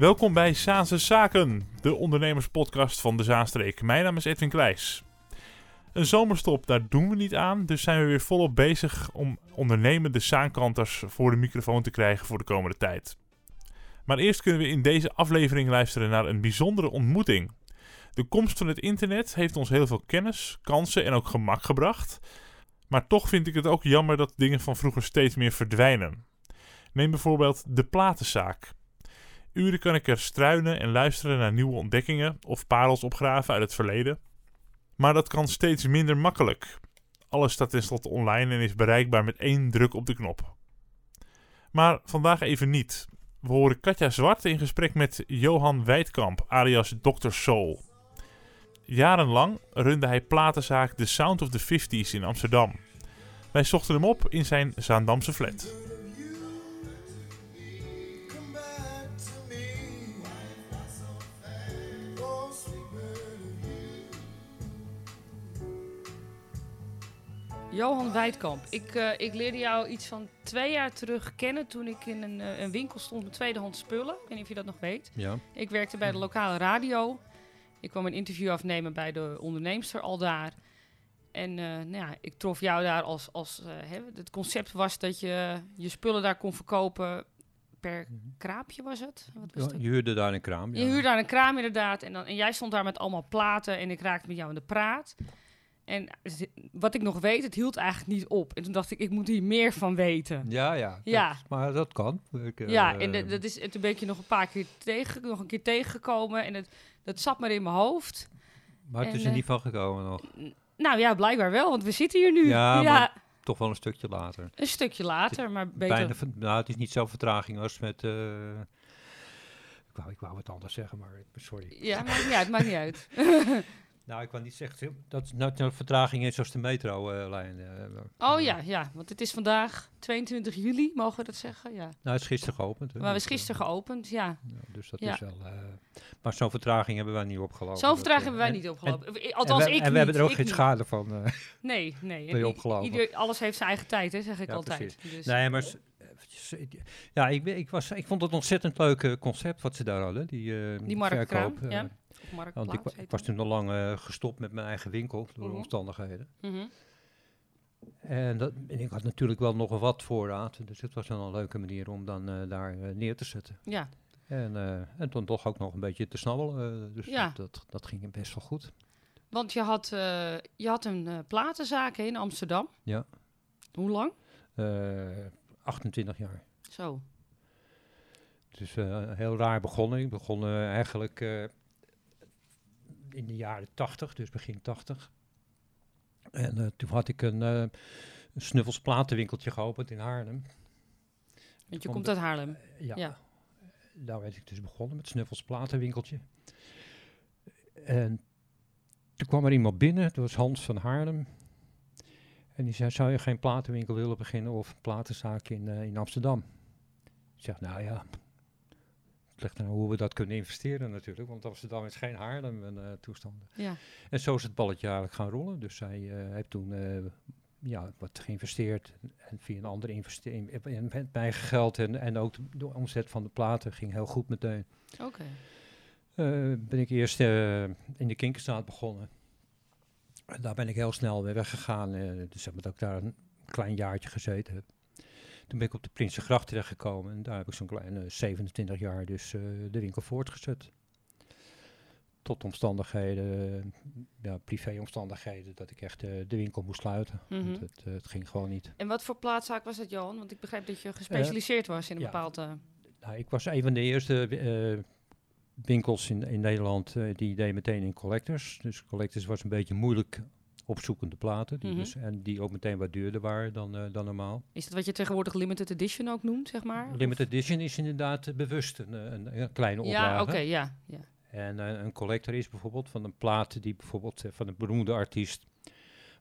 Welkom bij Zaanse Zaken, de ondernemerspodcast van de Zaanstreek. Mijn naam is Edwin Kleijs. Een zomerstop, daar doen we niet aan, dus zijn we weer volop bezig om ondernemende zaankanters voor de microfoon te krijgen voor de komende tijd. Maar eerst kunnen we in deze aflevering luisteren naar een bijzondere ontmoeting. De komst van het internet heeft ons heel veel kennis, kansen en ook gemak gebracht. Maar toch vind ik het ook jammer dat dingen van vroeger steeds meer verdwijnen. Neem bijvoorbeeld de platenzaak. Uren kan ik er struinen en luisteren naar nieuwe ontdekkingen of parels opgraven uit het verleden. Maar dat kan steeds minder makkelijk. Alles staat tenslotte online en is bereikbaar met één druk op de knop. Maar vandaag even niet. We horen Katja Zwart in gesprek met Johan Wijdkamp, alias Dr. Soul. Jarenlang runde hij platenzaak The Sound of the 50s in Amsterdam. Wij zochten hem op in zijn Zaandamse flat. Johan Wijdkamp. Ik, eh, ik leerde jou iets van twee jaar terug kennen toen ik in een, eh, een winkel stond met tweedehands spullen. Ik weet niet of je dat nog weet. Ja. Ik werkte bij de lokale radio. Ik kwam een interview afnemen bij de onderneemster al daar. En eh, nou ja, ik trof jou daar als... als hè, het concept was dat je je spullen daar kon verkopen per kraapje was het? Wat was Ja, je huurde daar een kraam. Je huurde daar een kraam inderdaad. En, dan, en jij stond daar met allemaal platen en ik raakte met jou in de praat. En wat ik nog weet, het hield eigenlijk niet op. En toen dacht ik, ik moet hier meer van weten. Ja, ja. Ja. Dat- maar dat kan. Ik, eh, Ja, en dat- dat is, en toen ben ik je nog een paar keer tegen, nog een keer tegengekomen. En het, dat zat maar in mijn hoofd. maar het is er eh, niet van gekomen nog. Nou ja, blijkbaar wel, want we zitten hier nu. Ja, maar Toch wel een stukje later. een stukje later, maar beter. Bijna, nou, het is niet zo'n vertraging als met... eh, ik, wou, ik wou wat anders zeggen, maar sorry. Ja, maakt niet uit, maakt niet uit. Nou, ik wou niet zeggen dat het nou vertraging is als de metrolijn. Oh ja, ja, want het is vandaag 22 juli, mogen we dat zeggen? Ja. Nou, het is gisteren geopend. hè, Maar we is gisteren eh, geopend, ja. ja, dus dat Ja. is wel... eh, maar zo'n vertraging hebben wij niet opgelopen. Zo'n vertraging eh, hebben wij en- niet en- opgelopen. En Althans, we, ik en we hebben er ook geen niet. schade van. eh. Nee, nee. I- opgelopen? ieder- alles heeft zijn eigen tijd, hè, zeg ik Ja, altijd. Dus, Nee, maar ja, ik, ik, was, ik vond het een ontzettend leuk eh, concept wat ze daar hadden. Die, eh Die marktkraam, verkoop, eh, ja. Marktplaats Want ik, ik was toen al lang eh, gestopt met mijn eigen winkel door Mhm. omstandigheden. Mhm. En, dat, en ik had natuurlijk wel nog een wat voorraad. Dus het was wel een leuke manier om dan eh, daar eh, neer te zetten. Ja, En, en toen toch ook nog een beetje te snabbelen. dus Ja. dat, dat, dat ging best wel goed. want je had, je had een platenzaak in Amsterdam. Ja. Hoe lang? Eh 28 jaar. Zo. Het is eh, heel raar begonnen. Ik begon eigenlijk in de jaren 80, dus begin 80. En eh, toen had ik een, eh een Snuffels platenwinkeltje geopend in Haarlem. Want je Om komt uit Haarlem. Ja. Ja. Daar werd ik dus begonnen met Snuffels platenwinkeltje. En toen kwam er iemand binnen, dat was Hans van Haarlem. En die zei, zou je geen platenwinkel willen beginnen of een platenzaak in, eh, in Amsterdam? Ik zeg, nou ja, ligt hoe we dat kunnen investeren natuurlijk, want Amsterdam is geen Haarlem en eh, toestanden. Ja. En zo is het balletje eigenlijk gaan rollen. Dus zij eh, heeft toen eh, ja, wat geïnvesteerd. En via een andere investering, en met mijn geld en, en ook de, omzet van de platen ging heel goed meteen. Oké. Eh, ben ik eerst in de Kinkerstraat begonnen. En daar ben ik heel snel weer weggegaan. eh, dus heb ik ook daar een klein jaartje gezeten. heb. Toen ben ik op de Prinsengracht terechtgekomen. En daar heb ik zo'n kleine 27 jaar dus eh, de winkel voortgezet. Tot omstandigheden, ja, privéomstandigheden, dat ik echt eh, de winkel moest sluiten. Mhm. Want het, eh, het ging gewoon niet. En wat voor plaatszaak was dat, Johan? Want ik begrijp dat je gespecialiseerd was in een ja. bepaald... eh, Nou, ik was een van de eerste winkels in, in Nederland die deed meteen in collectors. Dus collectors was een beetje moeilijk opzoekende platen. Die Mhm. dus, en die ook meteen wat duurder waren dan, eh, dan normaal. is dat wat je tegenwoordig limited edition ook noemt, zeg maar? Limited edition is inderdaad eh, bewust een, eh, een, een kleine oplage. Ja, oké, ja. ja. En een collector is bijvoorbeeld van een plaat die bijvoorbeeld van een beroemde artiest,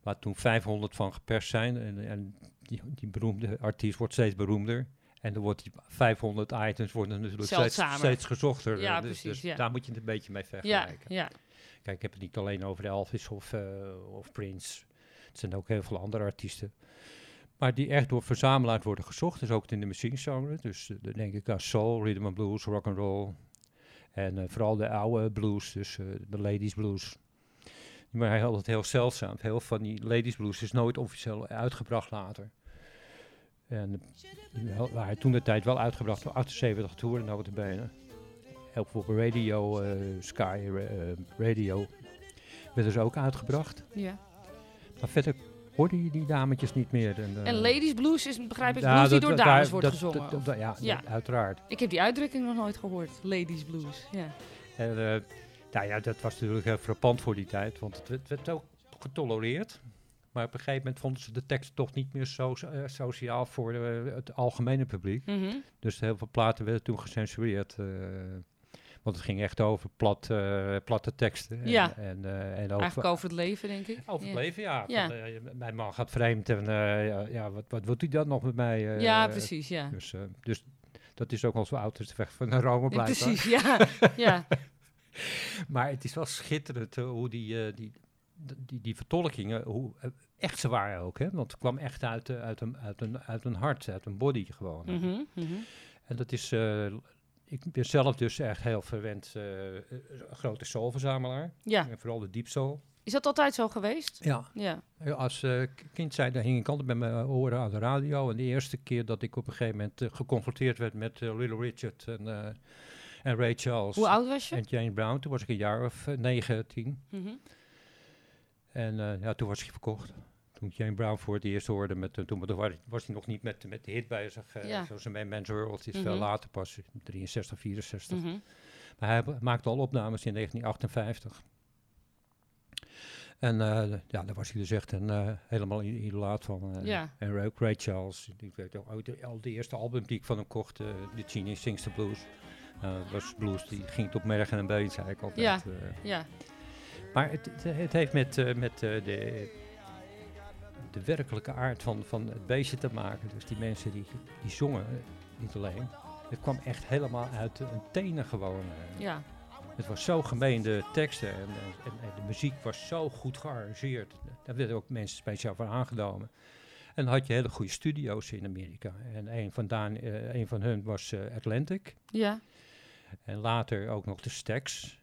waar toen 500 van geperst zijn. En, en die, die beroemde artiest wordt steeds beroemder. En dan wordt die 500 items worden natuurlijk steeds, Zeldzamer. steeds gezochter. Ja, Eh, dus, precies, dus ja. daar moet je het een beetje mee Ja, vergelijken. ja. Ik heb het niet alleen over Elvis of, eh, of Prince. Het zijn ook heel veel andere artiesten. Maar die echt door verzamelaars worden gezocht. Dus ook in de muziekgenre. Dus eh, dan denk ik aan soul, rhythm and blues, rock and roll. En eh, vooral de oude blues, dus de ladies blues. Die waren altijd heel zeldzaam. Heel van die ladies blues is nooit officieel uitgebracht later. En waren toen de tijd wel uitgebracht door 78 toeren notabene. Heel veel op radio, eh, Sky eh, Radio werden ze ook uitgebracht. Ja. Maar verder hoorde je die dametjes niet meer. En, eh, En Ladies Blues is, begrijp ik, ja, blues die door dames wordt dat- gezongen. dat- ja, uiteraard. ik heb die uitdrukking nog nooit gehoord. Ladies Blues, ja. En, nou ja, dat was natuurlijk heel frappant voor die tijd, want het werd, werd ook getolereerd. Maar op een gegeven moment vonden ze de tekst toch niet meer zo sociaal voor het algemene publiek. Mhm. Dus heel veel platen werden toen gecensureerd. Eh, want het ging echt over plat, eh, platte teksten. En, Ja. En, eh, en over, Eigenlijk over het leven, denk ik. over het ja. leven, ja. Ja. Van, eh, mijn man gaat vreemd en eh, ja, wat, wat doet hij dan nog met mij? eh, ja, precies, ja. Dus, eh, dus dat is ook al zo oud als de weg van Rome blijft. precies, ja. ja. Maar het is wel schitterend eh, hoe die, eh, die, die, die vertolkingen, hoe eh, echt ze waren ook. Hè? Want het kwam echt uit, eh, uit, een, uit, een, uit een hart, uit een body gewoon. Mhm, mhm. En dat is, eh, ik ben zelf dus echt heel verwend eh, grote soulverzamelaar. Ja. En vooral de deep soul. Is dat altijd zo geweest? Ja. Ja. Als eh, kind zei, daar hing ik altijd met mijn oren aan de radio. En de eerste keer dat ik op een gegeven moment geconfronteerd werd met Little Richard en, en Ray Charles. Hoe oud was je? En Jane Brown, toen was ik een jaar of negen, tien. Mhm. En ja, toen was hij verkocht. Toen ik Jane Brown voor het eerst hoorde, met, eh, toen was, hij nog niet met, met de hit bezig. eh Ja. Zoals een Man's World is veel Mhm. later pas, 63, 64. Mhm. Maar hij maakte al opnames in 1958. En eh, ja, daar was hij dus echt een, eh, helemaal idolaat van. eh. Ja. En Ray, Ray Charles, ik weet ook, ook de, al de eerste album die ik van hem kocht, eh The Genie Sings the Blues. Was blues, die ging tot mergen en been, zei ik altijd. Ja. eh. Ja. Maar het, het, heeft met, eh, met eh, de, de werkelijke aard van, van het beestje te maken. Dus die mensen die, die zongen, eh, niet alleen. Het kwam echt helemaal uit hun tenen gewoon. eh. Ja. Het was zo gemeen, de teksten en, en, en de muziek was zo goed gearrangeerd. Daar werden ook mensen speciaal voor aangenomen. En dan had je hele goede studio's in Amerika. En een van, Daan, eh, een van hun was eh, Atlantic. Ja. En later ook nog de Stax.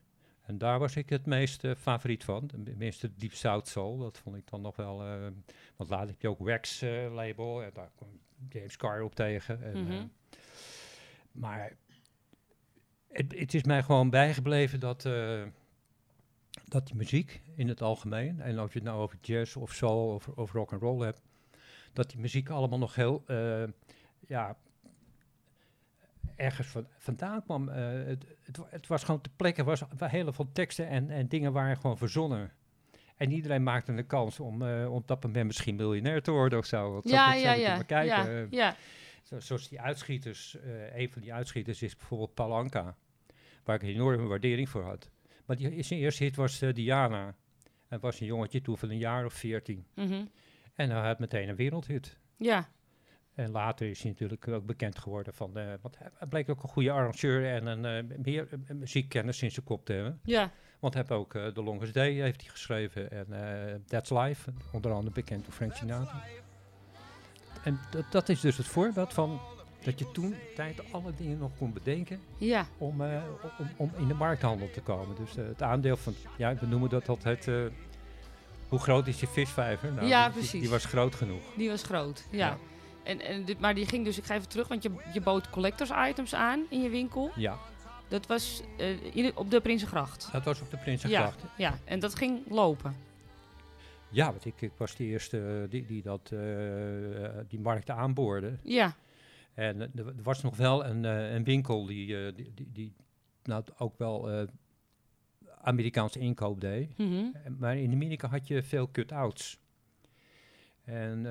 En daar was ik het meest eh, favoriet van. Tenminste, Deep South Soul. Dat vond ik dan nog wel... eh, want later heb je ook Wax eh, label. En daar kwam James Carr op tegen. En, Mhm. maar het, het is mij gewoon bijgebleven dat, dat die muziek in het algemeen... En of je het nou over jazz of soul of, of rock and roll hebt... Dat die muziek allemaal nog heel... ja, ergens van, vandaan kwam. Eh, het, het, het was gewoon te plekken, was wa- heel veel teksten en, en dingen waren gewoon verzonnen. En iedereen maakte een kans om, om op dat moment misschien miljonair te worden of zo. Ja, ja, ja. kijken. Ja. Eh, Ja. zo- zoals die uitschieters, eh, een van die uitschieters is bijvoorbeeld Palanca, waar ik een enorme waardering voor had. Maar die, zijn eerste hit was Diana. En was een jongetje toen van een jaar of veertien. Mhm. En hij had meteen een wereldhit. Ja. En later is hij natuurlijk ook bekend geworden van, eh, want hij bleek ook een goede arrangeur en een eh, meer eh, muziekkennis in zijn kop te hebben. Ja. Want hij heeft ook eh The Longest Day heeft hij geschreven en eh, That's Life, onder andere bekend door Frank Sinatra. En dat, dat is dus het voorbeeld van dat je toen tijd alle dingen nog kon bedenken Ja. om, eh, om, om in de markthandel te komen. Dus het aandeel van, ja, we noemen dat altijd, eh, hoe groot is je visvijver? Nou, Ja, die- die- precies. Die was groot genoeg. Die was groot. Ja. Ja. En, en dit, maar die ging dus, ik ga even terug, want je, je bood collectors items aan in je winkel. Ja, Dat was eh, in, op de Prinsengracht. dat was op de Ja, Prinsengracht. ja, en dat ging lopen. Ja, want ik, ik was de eerste eh, die, die dat, eh, die markt aanboorde. Ja. En er was nog wel een, een winkel die, die, die, die nou, ook wel Amerikaanse inkoop deed. Mhm. Eh, Maar in Amerika had je veel cut-outs. En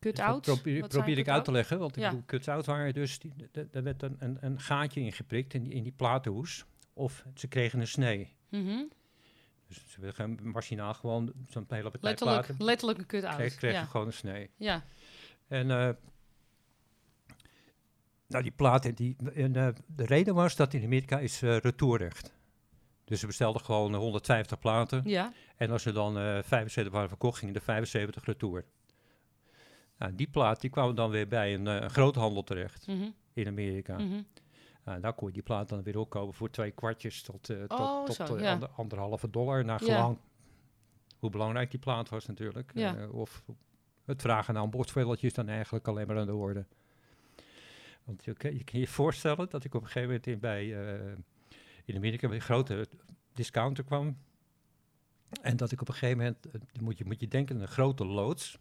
Cut-out. probeer, ik uit te leggen, want ik Ja. bedoel, cut-out waren dus, die- d- d- er werd een, een, een gaatje ingeprikt in die, in die platenhoes. Of ze kregen een snee. Mhm. Dus ze werden machinaal gewoon zo'n hele partij Letterlijk, platen. letterlijk een cut-out. Kreeg, ja. gewoon een snee. ja. En eh, nou, die platen, die, en, eh, de reden was dat in Amerika is eh retourrecht. Dus ze bestelden gewoon eh, 150 platen. Ja. En als er dan eh 75 waren verkocht, gingen er 75 retour. Nou, die plaat die kwamen dan weer bij een, eh, een groothandel terecht Mhm. in Amerika. Nou, daar kon je die plaat dan weer opkopen voor twee kwartjes tot, eh, tot, Oh, tot zo, eh, ja. ander- anderhalve dollar. Naar Ja. gewoon hoe belangrijk die plaat was natuurlijk. Ja. Of het vragen bordspelletje is dan eigenlijk alleen maar aan de orde. Want je, kan- je kan je voorstellen dat ik op een gegeven moment in, bij, in Amerika bij een grote discounter kwam. En dat ik op een gegeven moment, moet je, moet je denken, een grote loods.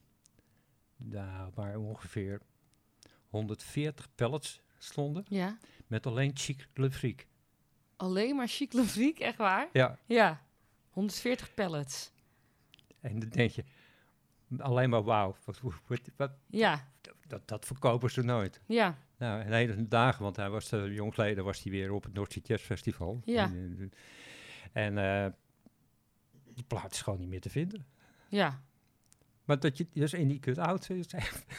Nou, waar ongeveer 140 pallets stonden. Ja. Met alleen Chic Le. Alleen maar chic Le echt waar? Ja, Ja. 140 pallets. en dan denk je, alleen maar wauw, wat, wat, wat- Ja, dat, dat verkopen ze nooit. ja, Nou, een hele dagen, want hij was uh, jongsleden was hij weer op het Noordse Jazz Festival. Ja. En, eh, En eh, die plaat is gewoon niet meer te vinden. ja. Maar dat je dus in die cut-out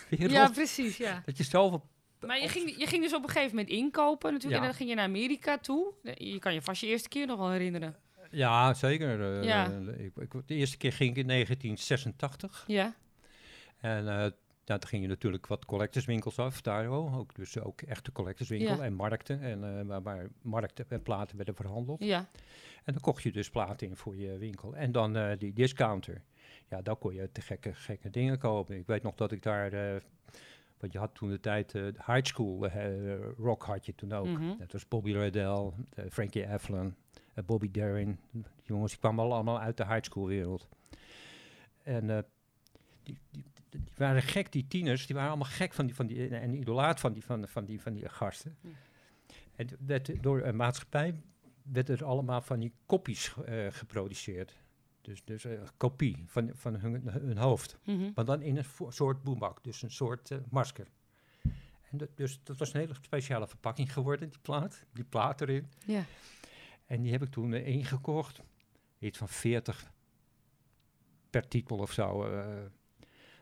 Ja, precies, ja. dat je zoveel... Maar je ging, je ging dus op een gegeven moment inkopen natuurlijk. Ja. En dan ging je naar Amerika toe. Je kan je vast je eerste keer nog wel herinneren. Ja, zeker. eh, Ja. eh, ik, ik- de eerste keer ging ik in 1986. Ja, En eh nou, toen ging je natuurlijk wat collectorswinkels af, daar ook. dus ook echte collectorswinkel Ja. en markten. En eh, waar, waar markten en platen werden verhandeld. ja, En dan kocht je dus platen in voor je winkel. En dan eh, die discounter. Ja, daar kon je te gekke, gekke dingen kopen. Ik weet nog dat ik daar... eh want je had toen de tijd eh, high school eh, rock had je toen ook. Mhm. Dat was Bobby Redell, eh, Frankie Avalon, Bobby Darin. Die jongens die kwamen allemaal uit de high school wereld. En die, die, die waren gek, die tieners. Die waren allemaal gek van die, van die, en idolaat van die, van, van die, van die gasten. En werd door een maatschappij werd er allemaal van die kopies eh, geproduceerd. Dus, dus een kopie van, van hun, hun hoofd. mhm. Maar dan in een soort boemak, dus een soort eh, masker. En dat, dus dat was een hele speciale verpakking geworden, die plaat. Die plaat erin. ja. En die heb ik toen eh, ingekocht. Iets van 40 per titel of zo. eh.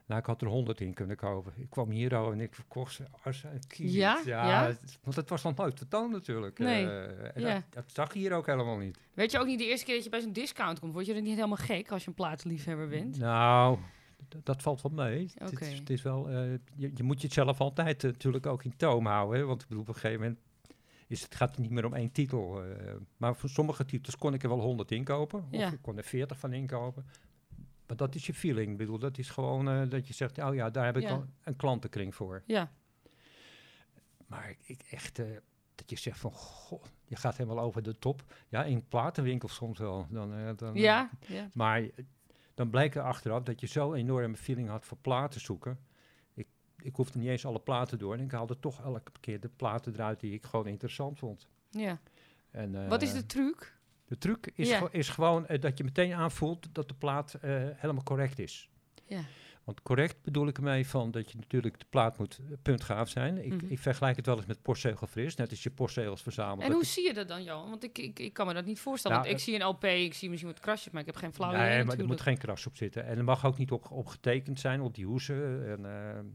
Nou, ik had er 100 in kunnen kopen. Ik kwam hier al en ik verkocht ze als. Ja? Ja? het- want het was nog nooit vertoond natuurlijk. Nee. eh, en Ja. dat, dat zag je hier ook helemaal niet. Weet je ook niet de eerste keer dat je bij zo'n discount komt? Word je er niet helemaal gek als je een plaatsliefhebber bent? Nou, dat valt wel mee. Het, Oké. is, het is wel, eh, je, je moet je het zelf altijd eh, natuurlijk ook in toom houden. Hè? Want ik bedoel, op een gegeven moment is het, gaat het niet meer om één titel. maar voor sommige titels kon ik er wel 100 inkopen. Of Ja. ik kon er 40 van inkopen. Maar dat is je feeling. Ik bedoel, dat is gewoon eh, dat je zegt, oh ja, daar heb ik Ja. een klantenkring voor. Ja, Maar ik, echt, eh, dat je zegt van, goh, je gaat helemaal over de top. Ja, in platenwinkels soms wel. Dan, eh, dan, ja, ja. maar dan bleek er achteraf dat je zo'n enorme feeling had voor platen zoeken. Ik, ik hoefde niet eens alle platen door. En ik haalde toch elke keer de platen eruit die ik gewoon interessant vond. ja. En, Wat is de truc? De truc is, Ja. is gewoon eh, dat je meteen aanvoelt dat de plaat eh, helemaal correct is. Ja, Want correct bedoel ik ermee van dat je natuurlijk de plaat moet eh, puntgaaf zijn. Ik, Mhm. ik vergelijk het wel eens met postzegelfris. Net als je postzegels verzamelt. En hoe zie je dat dan, Johan? Want ik, ik, ik kan me dat niet voorstellen. Nou, want ik zie een LP, ik zie misschien wat krasjes, maar ik heb geen flauw idee Nee, maar er moet geen kras op zitten. En er mag ook niet op, op getekend zijn op die hoesen. En,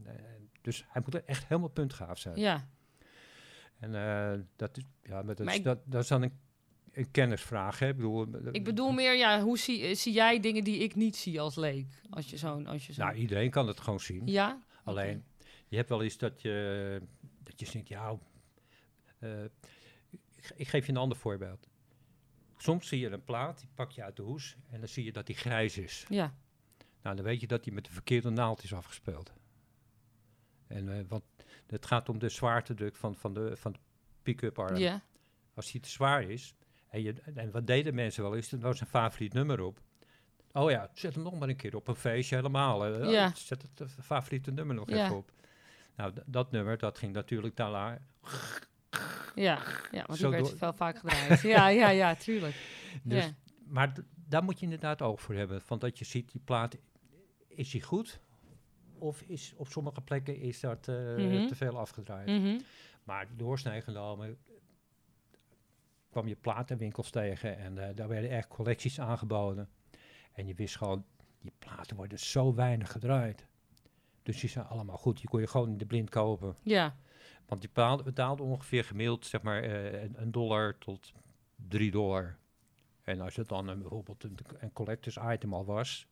dus hij moet echt helemaal puntgaaf zijn. Ja, En dat, is, ja, maar dat, Maar is, ik- dat, dat is dan een, een kennisvraag. Hè? Ik bedoel, eh, ik bedoel meer, ja, hoe zie, eh, zie jij dingen die ik niet zie als leek? Als je zo'n... Als je zo Nou, iedereen kan het gewoon zien. ja? Alleen, je hebt wel eens dat je, dat je denkt, ja, eh, ik, ik geef je een ander voorbeeld. Soms zie je een plaat, die pak je uit de hoes en dan zie je dat die grijs is. Ja, Nou, dan weet je dat die met de verkeerde naald is afgespeeld. En, want het gaat om de zwaartedruk van, van, de, van de pick-up arm. ja, Als die te zwaar is, en, je, en wat deden mensen wel is, er was een favoriet nummer op. Oh ja, zet hem nog maar een keer op een feestje helemaal. Ja. oh, Zet het eh, favoriete nummer nog Ja. even op. Nou, dat nummer, dat ging natuurlijk daarna. ja, ja, want die werd door- wel vaak gedraaid. ja, ja, ja, tuurlijk. Dus, ja. Maar daar moet je inderdaad oog voor hebben. Van dat je ziet, die plaat, is die goed? Of is op sommige plekken is dat eh, Mhm. te veel afgedraaid? Mhm. Maar doorsnee genomen kwam je platenwinkels tegen en eh, daar werden echt collecties aangeboden. En je wist gewoon, die platen worden zo weinig gedraaid. Dus die zijn allemaal goed. Die kon je gewoon in de blind kopen. Ja, Want die paal- betaalde ongeveer gemiddeld zeg maar eh, een, dollar tot drie dollar. En als het dan een, bijvoorbeeld een, een collectors item al was,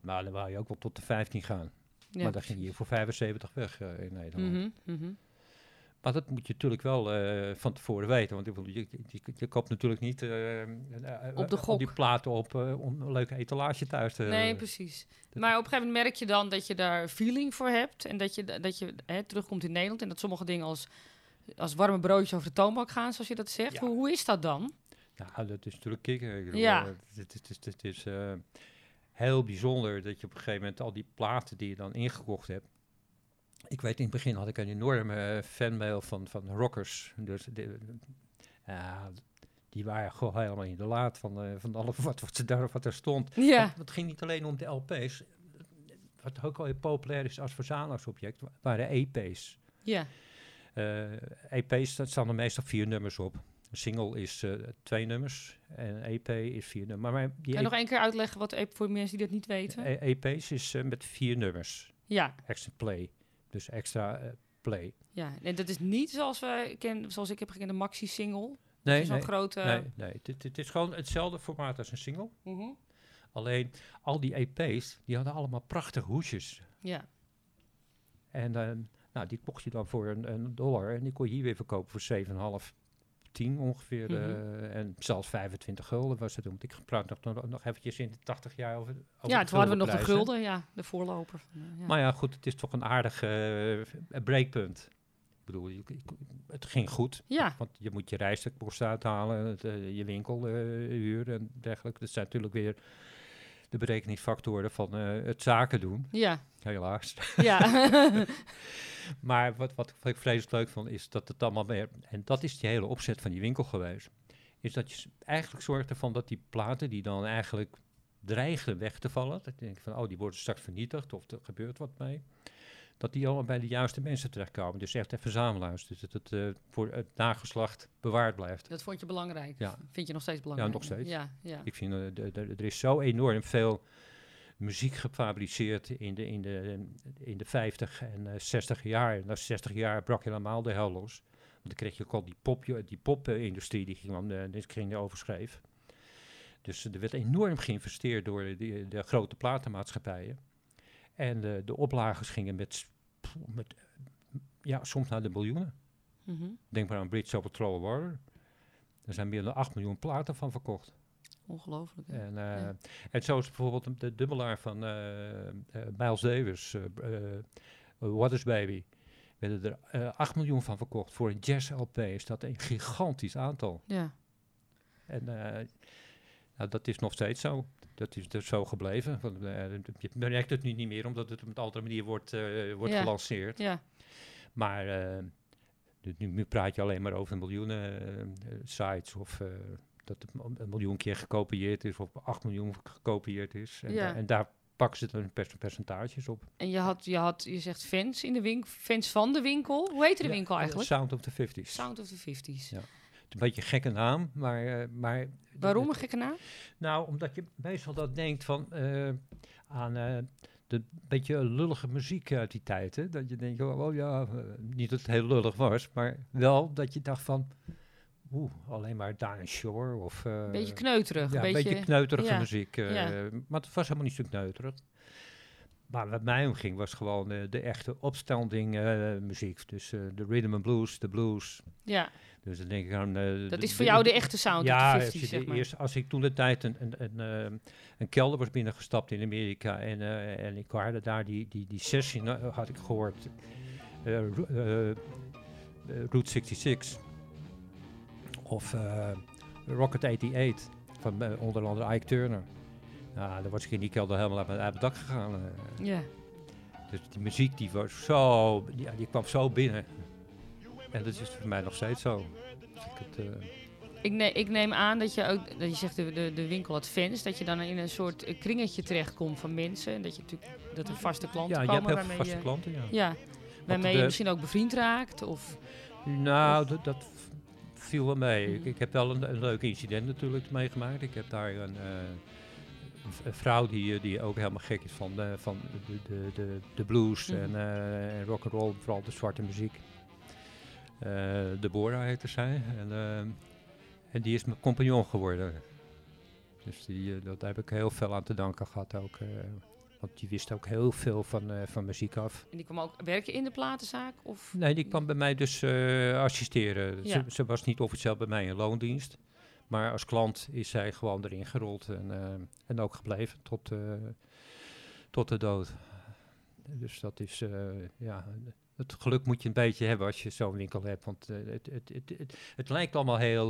maar dan wou je ook wel tot de 15 gaan. ja. maar dan ging je voor 75 weg eh, in Nederland. Mhm, mhm. Maar dat moet je natuurlijk wel eh, van tevoren weten. Want je, je, je koopt natuurlijk niet eh, eh, Op de gok. die platen op om een leuke etalage thuis te Nee, precies. Maar op een gegeven moment merk je dan dat je daar feeling voor hebt. En dat je, dat je hè, terugkomt in Nederland. En dat sommige dingen als, als warme broodjes over de toonbank gaan, zoals je dat zegt. Ja. Hoe, hoe is dat dan? Nou, dat is natuurlijk kicken. Ja. Het, het, het, het is heel bijzonder dat je op een gegeven moment al die platen die je dan ingekocht hebt. Ik weet, in het begin had ik een enorme eh, fanmail van, van rockers. Dus de, die waren gewoon helemaal in de laad van, eh, van alles wat, wat, ze daar, wat er stond. Ja, Want het ging niet alleen om de LP's. Wat ook al heel populair is als verzamelingsobject, wa- waren EP's. ja. Eh EP's, dat staan er meestal vier nummers op. Een single is twee nummers en een EP is vier nummers. Maar die Kan je nog één keer uitleggen wat EP voor mensen die dat niet weten? E- EP's is met vier nummers. Ja, Extra play. Dus extra eh, play. ja. En dat is niet zoals, we ken, zoals ik heb gekend, de maxi-single. Nee, Zo'n nee, grote... nee, nee. Het, het is gewoon hetzelfde formaat als een single. Mhm. Alleen al die EP's, die hadden allemaal prachtige hoesjes. Ja, En eh, nou, die kocht je dan voor een, een dollar. En die kon je hier weer verkopen voor 7,5, 10 ongeveer. Mhm. eh, en zelfs 25 gulden was het. Want ik praat nog, nog, eventjes in de 80 jaar over, over ja toen hadden we nog de gulden, ja. De voorloper. Van, eh, ja. Maar ja, goed, het is toch een aardig eh, breekpunt. Ik bedoel, het ging goed. ja, Want je moet je reiskosten uithalen, het, je winkelhuur en dergelijke. Dat zijn natuurlijk weer de berekeningsfactoren van eh, het zaken doen, ja, helaas. ja. Maar wat, wat, wat ik vreselijk leuk vond, is dat het allemaal weer... En dat is die hele opzet van die winkel geweest. Is dat je eigenlijk zorgt ervan dat die platen die dan eigenlijk dreigen weg te vallen... Dat je denkt van, oh, die worden straks vernietigd of er gebeurt wat mee... Dat die allemaal bij de juiste mensen terechtkomen. Dus echt even verzamelaars. Dus dat het eh, voor het nageslacht bewaard blijft. Dat vond je belangrijk. Ja. Vind je nog steeds belangrijk? nog steeds. Ja, ja. Ik vind, eh, er is zo enorm veel muziek gefabriceerd in de, in de, in de 50 en eh 60 jaar. En na 60 jaar brak helemaal de hel los. Want dan kreeg je ook al die pop, die pop-industrie die ging, dan, eh, die ging overschreef. Dus er werd enorm geïnvesteerd door de, de grote platenmaatschappijen. En de, de oplagers gingen met, met ja, soms naar de miljoenen. Mhm. Denk maar aan Bridge Over Troubled Water. Er zijn meer dan 8 miljoen platen van verkocht. Ongelooflijk. En, Ja. en zo is bijvoorbeeld de dubbelaar van eh, eh, Miles Davis, What is Baby, werden er eh 8 miljoen van verkocht. Voor een jazz-LP is dat een gigantisch aantal. Ja. En nou, dat is nog steeds zo. Dat is dus zo gebleven. Want, eh, je merkt het nu niet meer, omdat het op een andere manier wordt, eh, wordt Ja. gelanceerd. ja. Maar eh, nu, praat je alleen maar over miljoenen sites of dat het een miljoen keer gekopieerd is of 8 miljoen gekopieerd is. En, Ja. da- en daar pakken ze dan percentages op. En je had, je had, je zegt fans in de winkel, fans van de winkel. Hoe heette de Ja, winkel eigenlijk? Sound of the 50s. Sound of the 50s. Ja. Een beetje een gekke naam, maar... eh, maar Waarom een gekke naam? Nou, omdat je meestal dat denkt van eh, aan eh, de beetje lullige muziek uit die tijd. Hè? Dat je denkt, oh, oh ja, niet dat het heel lullig was, maar wel dat je dacht van, oeh, alleen maar Dinah Shore of... Een beetje kneuterig. ja, een beetje, kneuterige ja, muziek. ja. Maar het was helemaal niet zo kneuterig. Maar wat mij omging was gewoon eh, de echte opstanding eh, muziek. Dus eh, de rhythm and blues, de blues. Ja, Dus dan denk ik aan... dat is voor jou de echte sound ja, als, 50s, je zeg de maar. eerste, als ik toen de tijd een, een, een, een kelder was binnengestapt in Amerika en, en ik hoorde daar die, die, die sessie, nou, had ik gehoord, eh, Ro- eh, eh, Route 66 of Rocket 88 van onder andere Ike Turner. Nou, dan was ik in die kelder helemaal uit mijn dak gegaan. eh. Ja. dus die muziek die was zo, ja, die kwam zo binnen. En dat is voor mij nog steeds zo. Als ik het, eh, Ik, ne ik neem aan dat je ook, dat je zegt de, de, de winkel had fans, dat je dan in een soort eh, kringetje terechtkomt van mensen. En dat je natuurlijk, dat er vaste klanten ja, je komen hebt heel waarmee veel vaste je, klanten, ja. ja, waarmee je misschien ook bevriend raakt. Of, Nou, dat, viel wel mee. Ik, Mhm. ik heb wel een, een leuk incident natuurlijk meegemaakt. Ik heb daar een, een vrouw die, eh, die ook helemaal gek is van, de, van de, de, de, de blues Mhm. en, eh, en rock and roll, vooral de zwarte muziek. Eh Deborah heette zij. En, eh, en die is mijn compagnon geworden. Dus die, eh, dat daar heb ik heel veel aan te danken gehad ook. eh. Want die wist ook heel veel van, eh, van muziek af. En die kwam ook werken in de platenzaak? Of? Nee, die kwam bij mij dus eh, assisteren. Ja. Ze, ze was niet officieel bij mij in loondienst. Maar als klant is zij gewoon erin gerold en, eh, en ook gebleven tot, eh, tot de dood. Dus dat is, eh, ja, het geluk moet je een beetje hebben als je zo'n winkel hebt. Want het, het, het, het, het lijkt allemaal heel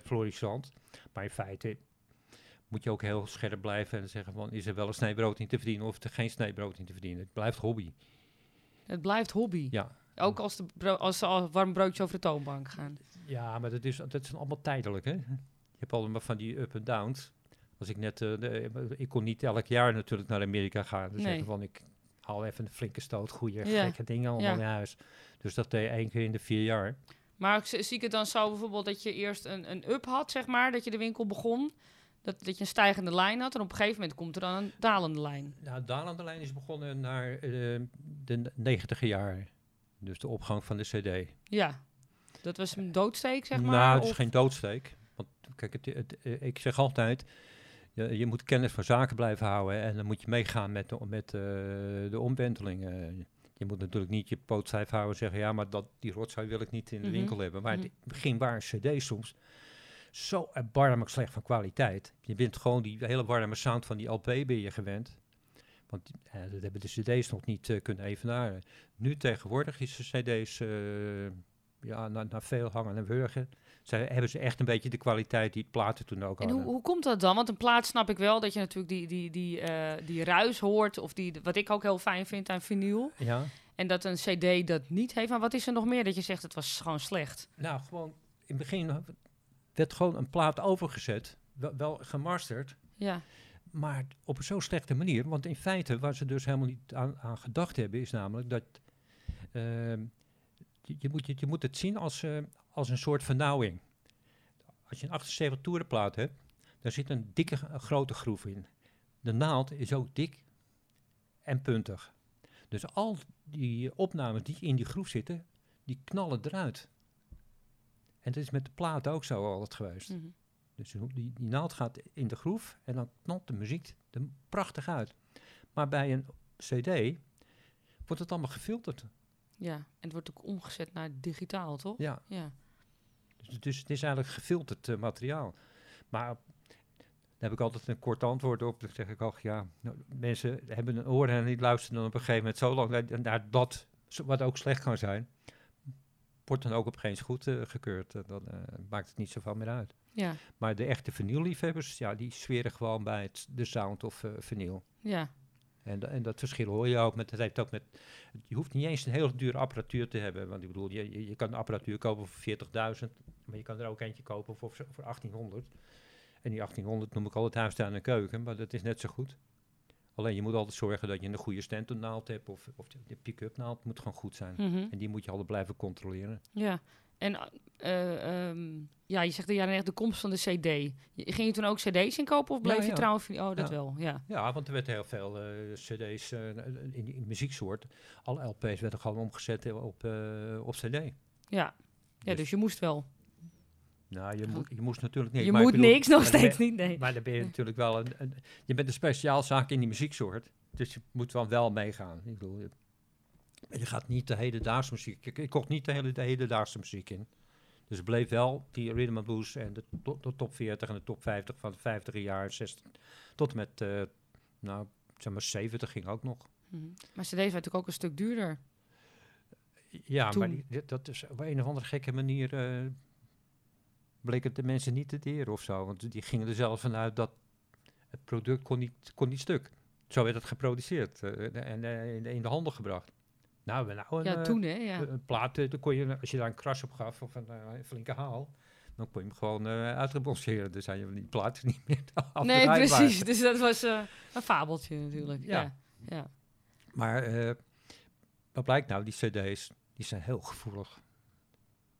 florissant. Maar in feite moet je ook heel scherp blijven en zeggen van, is er wel een snijbrood in te verdienen of er geen snijbrood in te verdienen. Het blijft hobby. Het blijft hobby. Ja, Ook als, de als ze al warm broodje over de toonbank gaan. Ja, maar dat is, dat is allemaal tijdelijk, hè? Je hebt allemaal van die up en downs. Als ik net, eh, de- ik kon niet elk jaar natuurlijk naar Amerika gaan. Dus Nee. van, ik haal even een flinke stoot, goede, Ja. gekke dingen allemaal Ja. naar huis. Dus dat deed je één keer in de vier jaar. Maar zie ik het dan zo bijvoorbeeld dat je eerst een, een up had, zeg maar, dat je de winkel begon. Dat, dat je een stijgende lijn had en op een gegeven moment komt er dan een dalende lijn. Nou, dalende lijn is begonnen naar eh, de negentiger jaren. Dus de opgang van de cd. Ja, dat was een doodsteek, zeg maar. nou, het is of- geen doodsteek. Kijk, het, het, eh, ik zeg altijd, je, je moet kennis van zaken blijven houden. En dan moet je meegaan met de, met, eh, de omwentelingen. Je moet natuurlijk niet je poot stijf houden en zeggen, ja, maar dat, die rotzooi wil ik niet in de Mhm. winkel hebben. Maar Mhm. in het begin waren cd's soms zo erbarmelijk slecht van kwaliteit. Je bent gewoon die hele warme sound van die LP ben je gewend. Want eh, dat hebben de cd's nog niet eh, kunnen evenaren. Nu tegenwoordig is de cd's, eh, ja, na, na veel hangen en wurgen, zij, hebben ze echt een beetje de kwaliteit die platen toen ook En hadden. hoe, hoe komt dat dan? Want een plaat snap ik wel dat je natuurlijk die, die, die, eh, die ruis hoort. Of die, wat ik ook heel fijn vind aan vinyl. Ja, En dat een cd dat niet heeft. Maar wat is er nog meer dat je zegt het was gewoon slecht? nou gewoon, in het begin werd gewoon een plaat overgezet, wel, wel gemasterd, Ja, maar op een zo slechte manier. Want in feite, waar ze dus helemaal niet aan, aan gedacht hebben, is namelijk dat ehm, je, je, moet, je, je moet het zien als, eh, als een soort vernauwing. Als je een 78 toerenplaat hebt, daar zit een dikke een grote groef in. De naald is ook dik en puntig. Dus al die opnames die in die groef zitten, die knallen eruit. En dat is met de plaat ook zo altijd geweest. mhm. Dus die, die die naald gaat in de groef en dan knalt de muziek er prachtig uit. Maar bij een cd wordt het allemaal gefilterd. ja. En het wordt ook omgezet naar digitaal, toch? Ja, Ja. Dus, het is eigenlijk gefilterd eh, materiaal. Maar daar heb ik altijd een kort antwoord op. Dan zeg ik ook, ja, nou, mensen hebben een oor en die luisteren dan op een gegeven moment zo lang naar, naar dat, wat ook slecht kan zijn. Wordt dan ook op geen goed eh, gekeurd. Dan eh, maakt het niet zoveel meer uit. Ja, Maar de echte vinylliefhebbers, ja, die zweren gewoon bij het, de sound of eh vinyl. ja. En, en dat verschil hoor je ook met, heeft ook met, je hoeft niet eens een hele dure apparatuur te hebben. Want ik bedoel, je, je, kan een apparatuur kopen voor 40.000, maar je kan er ook eentje kopen voor, voor 1800. En die 1800 noem ik altijd huistuin en keuken, maar dat is net zo goed. Alleen je moet altijd zorgen dat je een goede stentonaald hebt of, of de, pick-up naald moet gewoon goed zijn. Mhm. En die moet je altijd blijven controleren. Ja, en eh, ehm, ja, je zegt de jaren echt de komst van de CD. Ging je toen ook CD's inkopen of bleef je ja. trouw? van- Oh, dat Ja. wel, ja. Ja, want er werd heel veel eh, cd's eh, in, die- in muzieksoort. Alle LP's werden gewoon omgezet op, op cd. Ja. ja, Dus- dus je moest wel. Nou, je, moet, je moest natuurlijk niet. je maar moet bedoel, niks, nog steeds ben- niet, nee. Maar dan ben je natuurlijk wel een, een- Je bent een speciaalzaak in die muzieksoort. Dus je moet wel wel meegaan. Ik bedoel, je, je gaat niet de hedendaagse muziek. Ik, ik kocht niet de hele de hedendaagse muziek in. Dus het bleef wel die rhythm and blues en de, to- de top 40 en de top 50 van de 50 jaar, 60 tot en met, eh, nou, zeg maar 70 ging ook nog. Mhm. Maar CD's waren natuurlijk ook een stuk duurder. Ja, maar die- dat is op een of andere gekke manier eh, bleek het de mensen niet te deren of zo. Want die gingen er zelf vanuit dat het product kon niet, kon niet stuk. Zo werd het geproduceerd eh, en eh, in, de, handel gebracht. Nou, we nou een, Ja, eh, toen hè, ja. een plaat, dan kon je, als je daar een kras op gaf of een, flinke haal, dan kon je hem gewoon uh, uitgebonseren. Dus zijn je die platen niet meer af Nee, precies. Dus dat was een fabeltje natuurlijk. Ja. Ja. ja. Maar eh, wat blijkt nou, die cd's, die zijn heel gevoelig.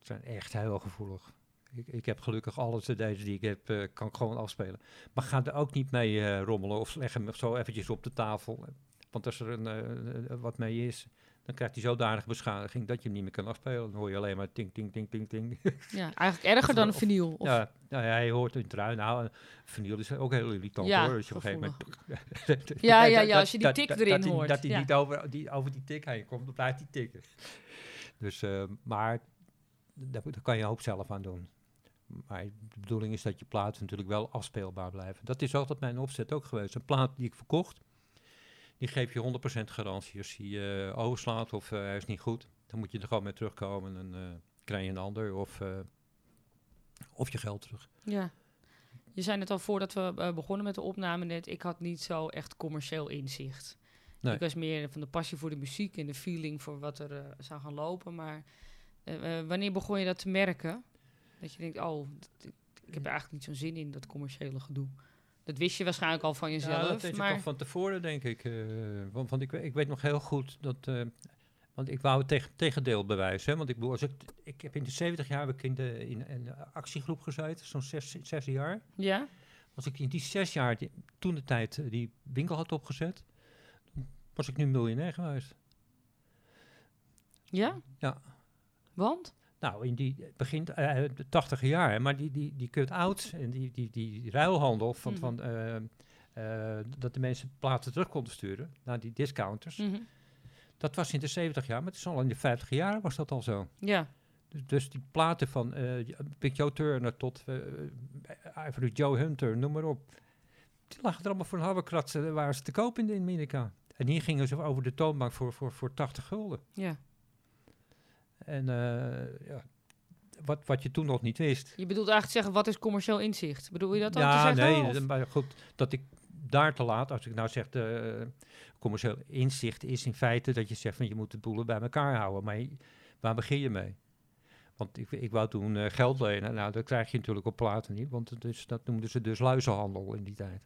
zijn echt heel gevoelig. Ik, ik heb gelukkig alle cd's die ik heb, eh, kan ik gewoon afspelen. Maar ga er ook niet mee eh, rommelen of leg hem zo eventjes op de tafel. Want als er een, eh, wat mee is, dan krijgt hij zodanige beschadiging dat je hem niet meer kan afspelen. Dan hoor je alleen maar ting, ting, ting, ting, ting. Ja, eigenlijk erger dan een vinyl. Of, Ja, nou ja, je hoort in het trui. Nou, een vinyl is ook heel irritant Ja, hoor. Als je op een gegeven moment... Ja, ja, dat- ja, als je die dat- tik dat- erin dat die- hoort, Dat hij ja. niet over die, over die tik heen komt, dan blijft hij tikken. Dus, maar daar, daar kan je een hoop zelf aan doen. Maar de bedoeling is dat je platen natuurlijk wel afspeelbaar blijven. Dat is altijd mijn opzet ook geweest. Een plaat die ik verkocht, die geef je 100% garantie. Als hij eh, overslaat of eh, hij is niet goed, dan moet je er gewoon mee terugkomen en eh, krijg je een ander of, of je geld terug. Ja. Je zei net al voordat we begonnen met de opname net, ik had niet zo echt commercieel inzicht. Nee. Ik was meer van de passie voor de muziek en de feeling voor wat er zou gaan lopen. Maar wanneer begon je dat te merken? Dat je denkt, oh, ik, heb er eigenlijk niet zo'n zin in, dat commerciële gedoe. Dat wist je waarschijnlijk al van jezelf. Ja, dat weet maar ik al van tevoren, denk ik. eh, want want ik, we- ik weet nog heel goed dat... eh, want ik wou het tegen, tegendeel bewijzen. Hè, want ik bedoel, als ik, ik heb in de 70 jaar heb ik in, de, in een actiegroep gezeten, zo'n zes, zes jaar. ja? Als ik in die zes jaar, die, toen de tijd, eh, die winkel had opgezet, was ik nu miljonair geweest. Ja? Ja. Want? Nou, in die begin eh, de tachtige jaren, maar die, die, die cut-out en die, die, die ruilhandel van, Mhm. van eh, eh, dat de mensen platen terug konden sturen naar die discounters. Mhm. Dat was in de 70 jaar, maar het is al in de 50 jaar was dat al zo. Ja. Dus, dus die platen van eh Big Joe Turner tot eh Ivory Joe Hunter, noem maar op. Die lagen er allemaal voor een haverkrat, eh, waren ze te koop in, in Amerika. En hier gingen ze over de toonbank voor, voor, voor 80 gulden. ja. En eh, ja, wat, wat je toen nog niet wist. Je bedoelt eigenlijk zeggen, wat is commercieel inzicht? Bedoel je dat dan te ja, zeggen? nee, of- maar goed, dat ik daar te laat, als ik nou zeg, de, commercieel inzicht is in feite dat je zegt van je moet de boelen bij elkaar houden. Maar je- waar begin je mee? Want ik, ik wou toen eh, geld lenen. Nou, dat krijg je natuurlijk op platen niet, want het is, dat noemden ze dus luizenhandel in die tijd.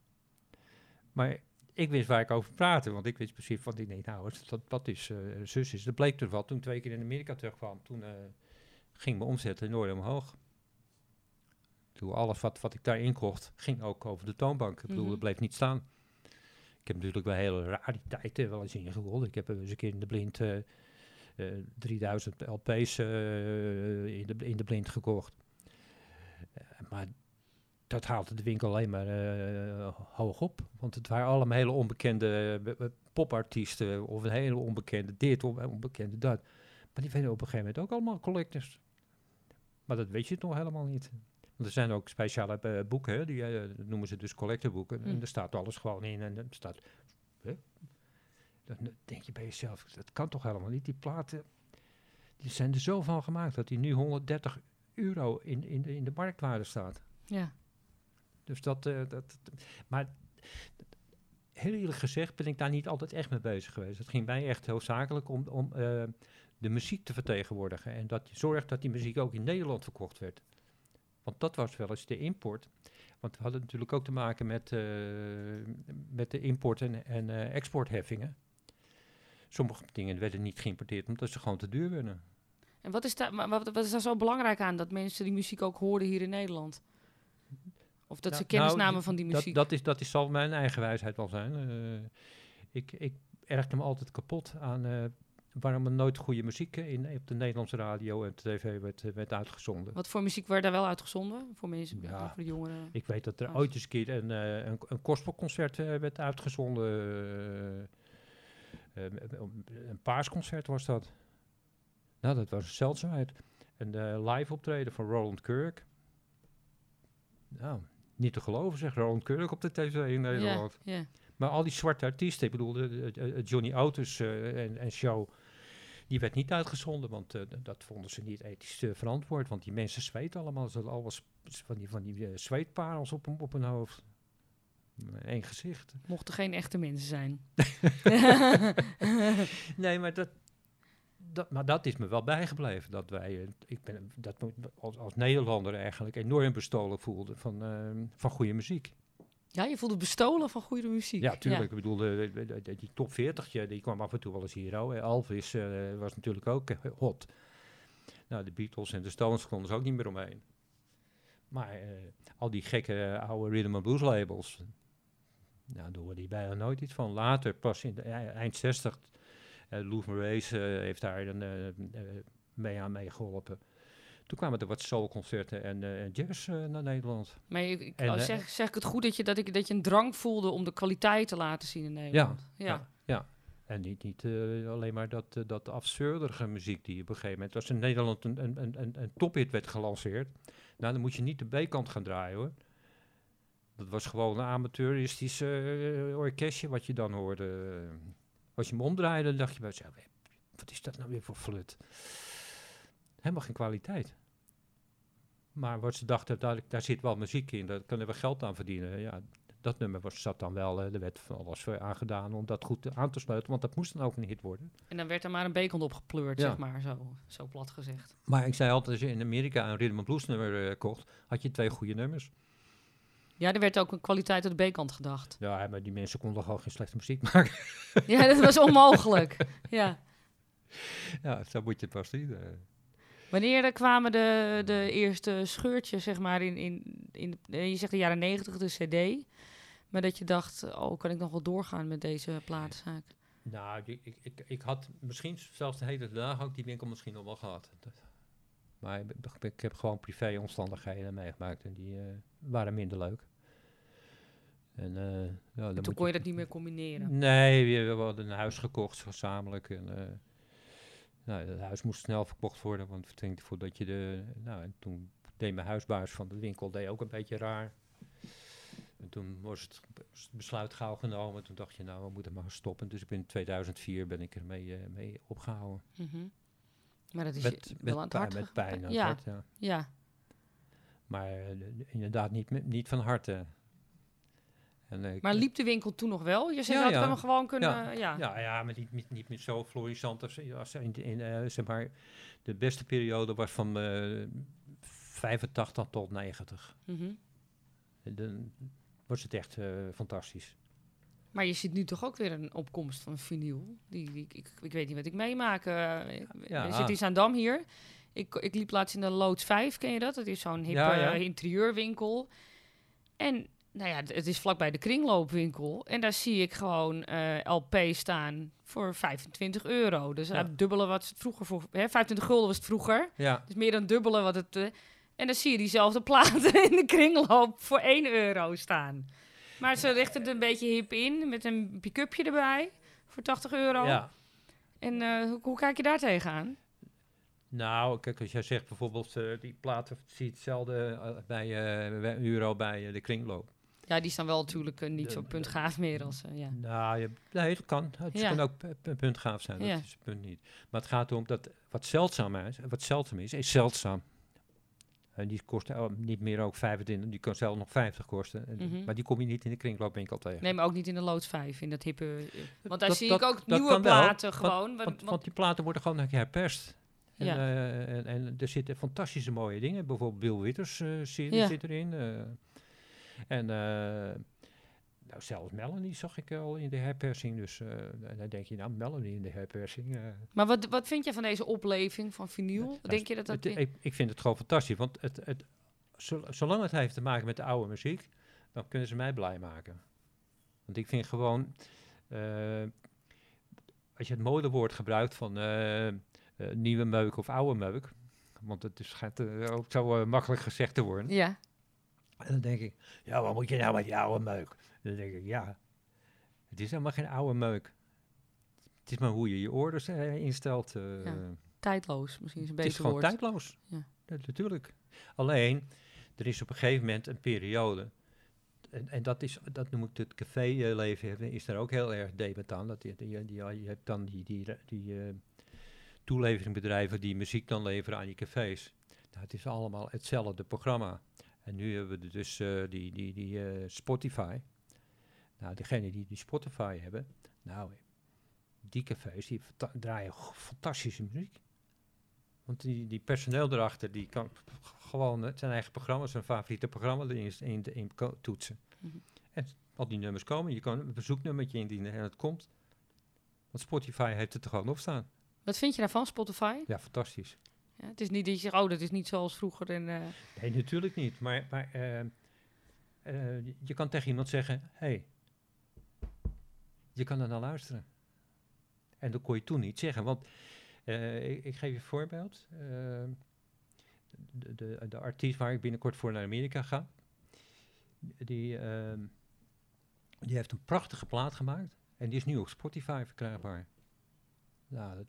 Maar ik wist waar ik over praatte, want ik wist precies van die nee, nou, dat, dat is eh zus is. Dat bleek dus wel toen ik twee keer in Amerika terugkwam. Toen eh, ging mijn omzet enorm omhoog. Toen alles wat, wat ik daar inkocht, ging ook over de toonbank. Ik bedoel, Mhm. het bleef niet staan. Ik heb natuurlijk wel hele rariteiten wel eens ingerold. Ik heb er eens een keer in de blind eh, 3000 LP's in, de, in de blind gekocht. Eh, maar dat haalde de winkel alleen maar eh, hoog op. Want het waren allemaal hele onbekende eh, popartiesten. Of een hele onbekende dit, of een onbekende dat. Maar die werden op een gegeven moment ook allemaal collectors. Maar dat weet je nog helemaal niet. Want er zijn ook speciale eh, boeken, hè, die noemen ze dus collectorboeken. Mm. En daar staat alles gewoon in. En er staat. Hè? Dan denk je bij jezelf, dat kan toch helemaal niet. Die platen, die zijn er zo van gemaakt dat die nu 130 euro in, in, de, in de marktwaarde staat. Ja. Dus dat, eh, dat, maar heel eerlijk gezegd ben ik daar niet altijd echt mee bezig geweest. Het ging mij echt hoofdzakelijk om, om eh, de muziek te vertegenwoordigen. En dat je zorgt dat die muziek ook in Nederland verkocht werd. Want dat was wel eens de import. Want we hadden natuurlijk ook te maken met, eh, met de import- en, en exportheffingen. Sommige dingen werden niet geïmporteerd omdat ze gewoon te duur werden. En wat is, daar, wat is daar zo belangrijk aan dat mensen die muziek ook hoorden hier in Nederland? Of dat Nou, ze kennis nou, namen van die Dat, muziek? dat, is, dat is, zal mijn eigen wijsheid wel zijn. Eh, ik, ik ergde me altijd kapot aan eh, waarom er nooit goede muziek in, op de Nederlandse radio en tv werd, eh, werd uitgezonden. Wat voor muziek werd daar wel uitgezonden? Voor mensen, Ja. voor de jongeren? Ik weet dat er Oh. ooit eens een keer een, eh, een, een gospelconcert werd uitgezonden. eh, een paarsconcert was dat. Nou, dat was een zeldzaamheid. Een live optreden van Roland Kirk. Nou, niet te geloven zeg, Roland op de tv in Nederland. Ja, ja. Maar al die zwarte artiesten, ik bedoel, de, de- de Johnny Autos eh, en, en show, die werd niet uitgezonden, want eh, dat vonden ze niet ethisch eh, verantwoord. Want die mensen zweten allemaal, ze hadden alles van die, van die eh, zweetparels op, op hun hoofd. Eén gezicht. Mochten geen echte mensen zijn. Nee, maar dat, dat, maar dat is me wel bijgebleven. Dat wij, eh, ik ben dat als, als Nederlander eigenlijk enorm bestolen voelde van, eh, van goede muziek. ja, je voelde bestolen van goede muziek. Ja, tuurlijk. Ik bedoel, de- de- die top 40, die kwam af en toe wel eens hier. Oh. Elvis eh, was natuurlijk ook eh, hot. Nou, de Beatles en de Stones konden ze ook niet meer omheen. Maar eh, al die gekke eh, oude rhythm and blues labels, nou, daar hoorde je bijna nooit iets van. Later, pas in de eind 60, Uh, Lou Maurice heeft daar een, mee aan meegeholpen. Toen kwamen er wat soulconcerten en uh, jazz naar Nederland. Maar ik, en, zeg, zeg ik het goed dat je, dat, ik, dat je een drang voelde om de kwaliteit te laten zien in Nederland? Ja, ja. ja, En niet, niet alleen maar dat, dat absurderige muziek die op een gegeven moment... Als in Nederland een, een, een, een tophit werd gelanceerd... Nou, dan moet je niet de B-kant gaan draaien, hoor. Dat was gewoon een amateuristisch orkestje wat je dan hoorde. Als je hem omdraaide, dan dacht je bij jezelf, wat is dat nou weer voor flut? Helemaal geen kwaliteit. Maar wat ze dachten, daar, daar zit wel muziek in, daar kunnen we geld aan verdienen. Ja, dat nummer was, zat dan wel, er werd van alles voor aangedaan om dat goed aan te sluiten, want dat moest dan ook een hit worden. En dan werd er maar een bekend op gepleurd, zeg maar, zo, zo plat gezegd. Maar ik zei altijd, als je in Amerika een rhythm and blues nummer uh, kocht, had je twee goede nummers. Ja, er werd ook een kwaliteit op de B-kant gedacht. Ja, maar die mensen konden gewoon geen slechte muziek maken. ja, dat was onmogelijk. ja. Ja, zo moet je het pas zien. Uh. Wanneer kwamen de, de eerste scheurtjes, zeg maar, in, in, in, je zegt de jaren negentig, de cd. Maar dat je dacht, oh, kan ik nog wel doorgaan met deze platenzaak? Nou, ik, ik, ik, had misschien zelfs de hele dag ook die winkel misschien nog wel gehad. Maar ik, ik heb gewoon privé-omstandigheden meegemaakt en die uh, waren minder leuk. En, uh, ja, toen kon je, dat niet meer combineren? Nee, we, hadden een huis gekocht gezamenlijk. En, uh, nou, het huis moest snel verkocht worden, want voordat je de... Nou, en toen deed mijn huisbaas van de winkel deed ook een beetje raar. En toen was het, besluit gauw genomen. Toen dacht je, nou, we moeten maar stoppen. Dus in 2004 ben ik ermee uh, mee opgehouden. Mm -hmm. Maar dat is met, wel aan het hart. Met pijn aan ja. het hart, ja. ja. Maar uh, inderdaad niet, niet van harte. En, maar liep de winkel toen nog wel? Je zei ja, dat ja. we gewoon kunnen... Ja, ja. ja, ja maar niet, niet, niet meer zo florissant als, als in, in uh, zeg maar... De beste periode was van 85 tot 90. Mm -hmm. De, was het echt fantastisch. Maar je ziet nu toch ook weer een opkomst van vinyl. Die, die ik, ik, weet niet wat ik meemaak. Uh, ja. Er zit in Zaandam hier. Ik, ik liep laatst in de Loods 5, ken je dat? Dat is zo'n hippe ja, ja. interieurwinkel. En nou ja, het is vlakbij de kringloopwinkel. En daar zie ik gewoon uh, LP staan voor 25 euro. Dus ja. dubbele wat het vroeger voor... Hè, 25 gulden was het vroeger. Ja. Dus meer dan dubbele wat het... Uh, en dan zie je diezelfde platen in de kringloop voor 1 euro staan. Maar ze richten het een beetje hip in met een pick-upje erbij voor 80 euro. Ja. En uh, hoe, hoe, kijk je daar tegenaan? Nou, kijk, als jij zegt bijvoorbeeld uh, die platen, zie je hetzelfde bij, bij euro bij de kringloop. Ja, die staan wel natuurlijk niet zo puntgaaf meer als... ja. Nou, je, nee, dat kan. Het ja. kan ook puntgaaf zijn, dat ja. is het punt niet. Maar het gaat erom dat wat zeldzaam is, wat zeldzaam is, is zeldzaam. En die kost oh, niet meer ook 25, die kan zelf nog 50 kosten. Mm -hmm. Maar die kom je niet in de kringloopwinkel tegen. Nee, maar ook niet in de loods 5, in dat hippe... Want daar dat, zie dat, ik ook nieuwe platen wel, gewoon. Want, want, want, die platen worden gewoon herperst. En, ja. uh, en, en, er zitten fantastische mooie dingen. Bijvoorbeeld Bill Withers uh, serie ja. zit erin. Uh, en nou, zelfs Melanie zag ik al in de herpersing. Dus uh, dan denk je, nou, Melanie in de herpersing. Uh. Maar wat, wat vind je van deze opleving van vinyl? denk je dat dat... Het, ik, ik, vind het gewoon fantastisch. Want het, het, zolang het heeft te maken met de oude muziek, dan kunnen ze mij blij maken. Want ik vind gewoon... Als je het modewoord gebruikt van nieuwe meuk of oude meuk... Want het is, gaat ook zo makkelijk gezegd te worden. Ja. En dan denk ik, ja, wat moet je nou met die oude meuk? Dan denk ik, ja, het is helemaal geen oude meuk. Het is maar hoe je je orders uh, instelt. Uh, ja, tijdloos, misschien is een beetje Het is gewoon tijdloos, ja. natuurlijk. Alleen, er is op een gegeven moment een periode... En, en dat, is, dat noem ik het caféleven, is daar ook heel erg debet aan. Dat die, die, die, je hebt dan die, die, die uh, toeleveringbedrijven die muziek dan leveren aan die cafés. Nou, het is allemaal hetzelfde programma. En nu hebben we dus uh, die, die, die uh, Spotify. Nou, degene die die Spotify hebben, nou, die cafés die draaien fantastische muziek. Want die, die personeel erachter, die kan gewoon zijn eigen programma, zijn favoriete programma erin in, in, in toetsen. Mm -hmm. En al die nummers komen, je kan een bezoeknummertje indienen en het komt. Want Spotify heeft het er gewoon op staan. Wat vind je daarvan, Spotify? Ja, fantastisch. Ja, het is niet dat je zegt, oh, dat is niet zoals vroeger. En, uh... Nee, natuurlijk niet. Maar, maar uh, uh, je kan tegen iemand zeggen, hey, je kan er naar luisteren. En dat kon je toen niet zeggen. Want eh, ik, ik geef je een voorbeeld. Eh, de, de, de artiest waar ik binnenkort voor naar Amerika ga, die, ehm, die heeft een prachtige plaat gemaakt. En die is nu op Spotify verkrijgbaar. Nou, dat,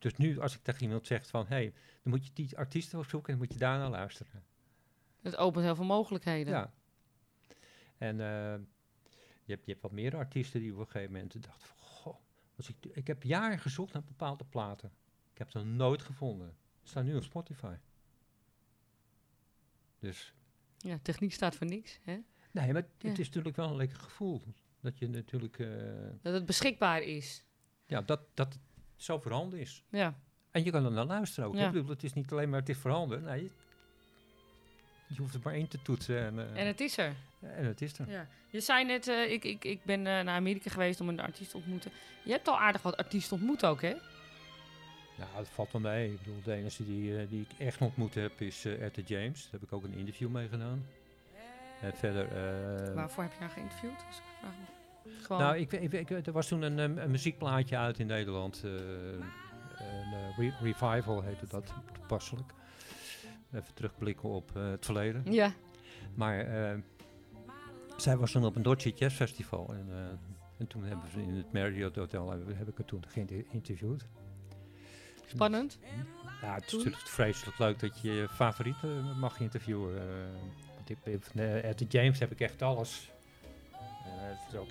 dus nu als ik tegen iemand zeg van, hé, hey, dan moet je die artiesten opzoeken en dan moet je daarna luisteren. Het opent heel veel mogelijkheden. Ja. En eh, je, hebt, je hebt wat meer artiesten die op een gegeven moment dachten van, goh, als ik, ik heb jaren gezocht naar bepaalde platen. Ik heb ze nooit gevonden. Ze staan nu op Spotify. Dus, Ja, techniek staat voor niks. Hè? nee, maar Ja. het is natuurlijk wel een lekker gevoel. Dat je natuurlijk, eh, Dat het beschikbaar is. ja, dat, dat zo voorhanden is. Ja. En je kan er naar luisteren ook. Ja. Ik bedoel, het is niet alleen maar het is voorhanden. Nee, je, je hoeft er maar één te toetsen en, eh, En het is er. en het is er. Ja. Je zei net, eh, ik, ik, ik ben eh, naar Amerika geweest om een artiest te ontmoeten. Je hebt al aardig wat artiesten ontmoet ook, hè? Nou, het valt wel mee. Ik bedoel, de enige die, die ik echt ontmoet heb is Etta James. Daar heb ik ook een interview mee gedaan. En verder... Waarvoor heb je haar geïnterviewd? Als ik vraag? Gewoon. nou, ik, ik, ik- er was toen een, een muziekplaatje uit in Nederland. eh, een eh, re- revival heette dat, toepasselijk. Even terugblikken op eh, het verleden. ja. Maar zij was toen op een Dodge Jazz Festival. En, en toen hebben we in het Marriott Hotel heb, heb ik haar toen geïnterviewd. Spannend. Ja, het is natuurlijk vreselijk leuk dat je je favorieten mag interviewen. Etta James heb ik echt alles. Eh, het is ook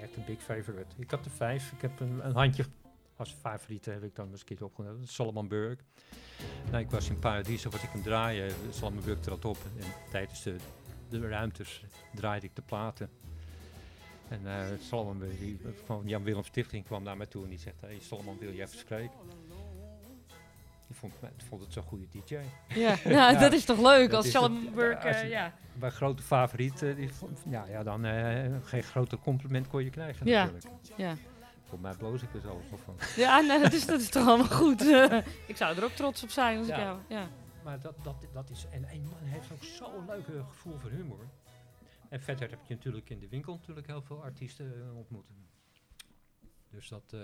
echt, een big favorite. Ik had er vijf. Ik heb een, een handje als favoriete heb ik dan keer opgenomen. Dat Solomon Burke. Nou, ik was in Paradiso, wat ik hem draaien. Solomon Burke trad op. En tijdens de, de ruimtes draaide ik de platen. En eh Solomon die, van Jan Willem Stichting kwam naar mij toe en die zegt... Hey Solomon, wil je even spreken? Ik vond, vond het zo'n goede DJ. Ja, nou, Ja, dat is toch leuk als is Schallenburg, het. Ja. Mijn grote favoriet, eh, die vond- ja, ja, dan eh, geen groter compliment kon je krijgen Ja. natuurlijk. Ja, Voor mij bloos ik er zo van. ja nou, dat, is, dat is toch allemaal goed. ik zou er ook trots op zijn als ik jou... Ja. Maar dat, dat, dat is, en een man heeft ook zo'n leuk eh, gevoel voor humor. En verder heb je natuurlijk in de winkel natuurlijk heel veel artiesten eh, ontmoet. Dus dat, eh,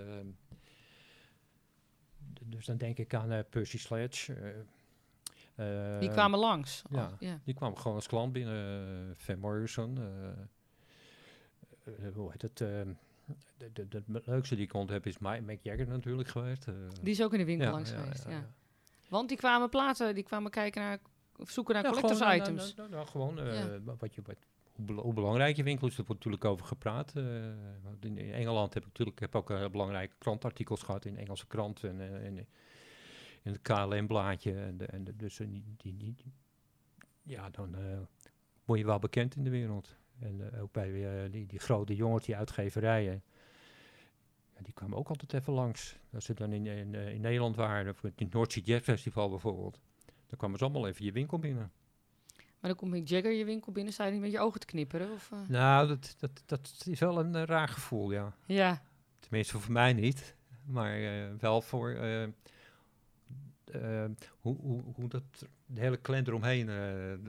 dus dan denk ik aan eh, Percy Sledge. eh, Die eh, kwamen langs. ja. Oh. Die kwam gewoon als klant binnen. Van Morrison. hoe heet het? de, de, leukste die ik ontdekt heb is Mi- Mick Jagger natuurlijk geweest. Die is ook in de winkel Ja, langs ja, geweest, ja. Want die kwamen platen, die kwamen kijken naar... Of zoeken naar collectors nou, items. nou, nou, nou, gewoon wat je, wat, hoe, hoe belangrijk je winkel is, daar wordt natuurlijk over gepraat. eh, in, in Engeland heb ik natuurlijk heb ook eh, belangrijke krantartikels gehad in Engelse krant en eh, in, in het KLM-blaadje. De, en dus eh, die, die, ja, dan eh, word je wel bekend in de wereld. En eh, ook bij eh, die, die grote jongens, die uitgeverijen. Die kwamen ook altijd even langs. Als ze dan in, in, eh, Nederland waren, voor het North Jazz Festival bijvoorbeeld. Dan kwamen ze allemaal even je winkel binnen. Maar dan komt Mick Jagger je winkel binnen, sta je niet met je ogen te knipperen? Of, eh? Nou, dat, dat, dat is wel een eh, raar gevoel, ja. Ja, Tenminste, voor mij niet. Maar eh, wel voor hoe, hoe, hoe dat de hele clan eromheen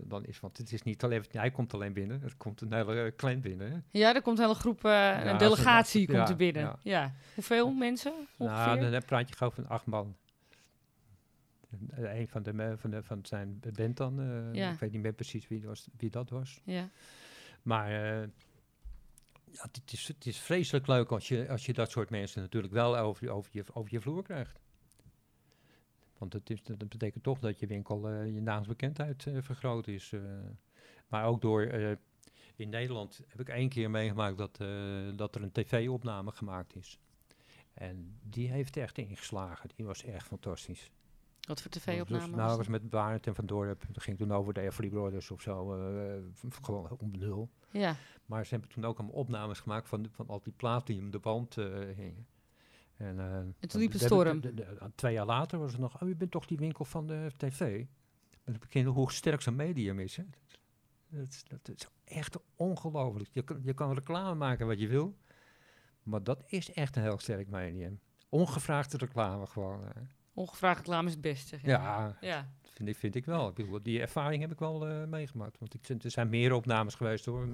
dan is. Want het is niet alleen, hij komt alleen binnen, er komt een hele clan binnen. hè. ja er komt een hele groep, een delegatie komt ja, er binnen. ja. Ja. Hoeveel mensen ongeveer? Nou, dan praat je gewoon van acht man. Eh, Een van, de, van, de, van zijn band dan, eh, Ja. ik weet niet meer precies wie, was, wie dat was. ja. Maar eh, ja, het, is, het is vreselijk leuk als je, als je dat soort mensen natuurlijk wel over, je- over, je, over je vloer krijgt. Want het is, dat betekent toch dat je winkel eh, je naamsbekendheid vergroot is. maar ook door, in Nederland heb ik één keer meegemaakt dat, dat er een tv-opname gemaakt is. En die heeft echt ingeslagen. Die was echt fantastisch. Wat voor Dus, tv-opname nou, dat was was met Barnett en Van Dorp. Dat ging toen over de Everly Brothers of zo. eh, gewoon om nul. Ja, Maar ze hebben toen ook allemaal opnames gemaakt van, van al die platen die om de band eh, hingen. En, eh, toen liep het storm. de- de- de- twee jaar later was het nog, oh, je bent toch die winkel van de tv? Met bekende hoe sterk zo'n medium is. Hè? Dat, is- dat is echt ongelooflijk. Je kan, je kan reclame maken wat je wil, maar dat is echt een heel sterk medium. Ongevraagde reclame gewoon. eh. Ongevraagd reclame is het beste. Ja, Ja, vind ik, vind ik wel. Ik bedoel, die ervaring heb ik wel eh, meegemaakt. Want ik, er zijn meer opnames geweest hoor.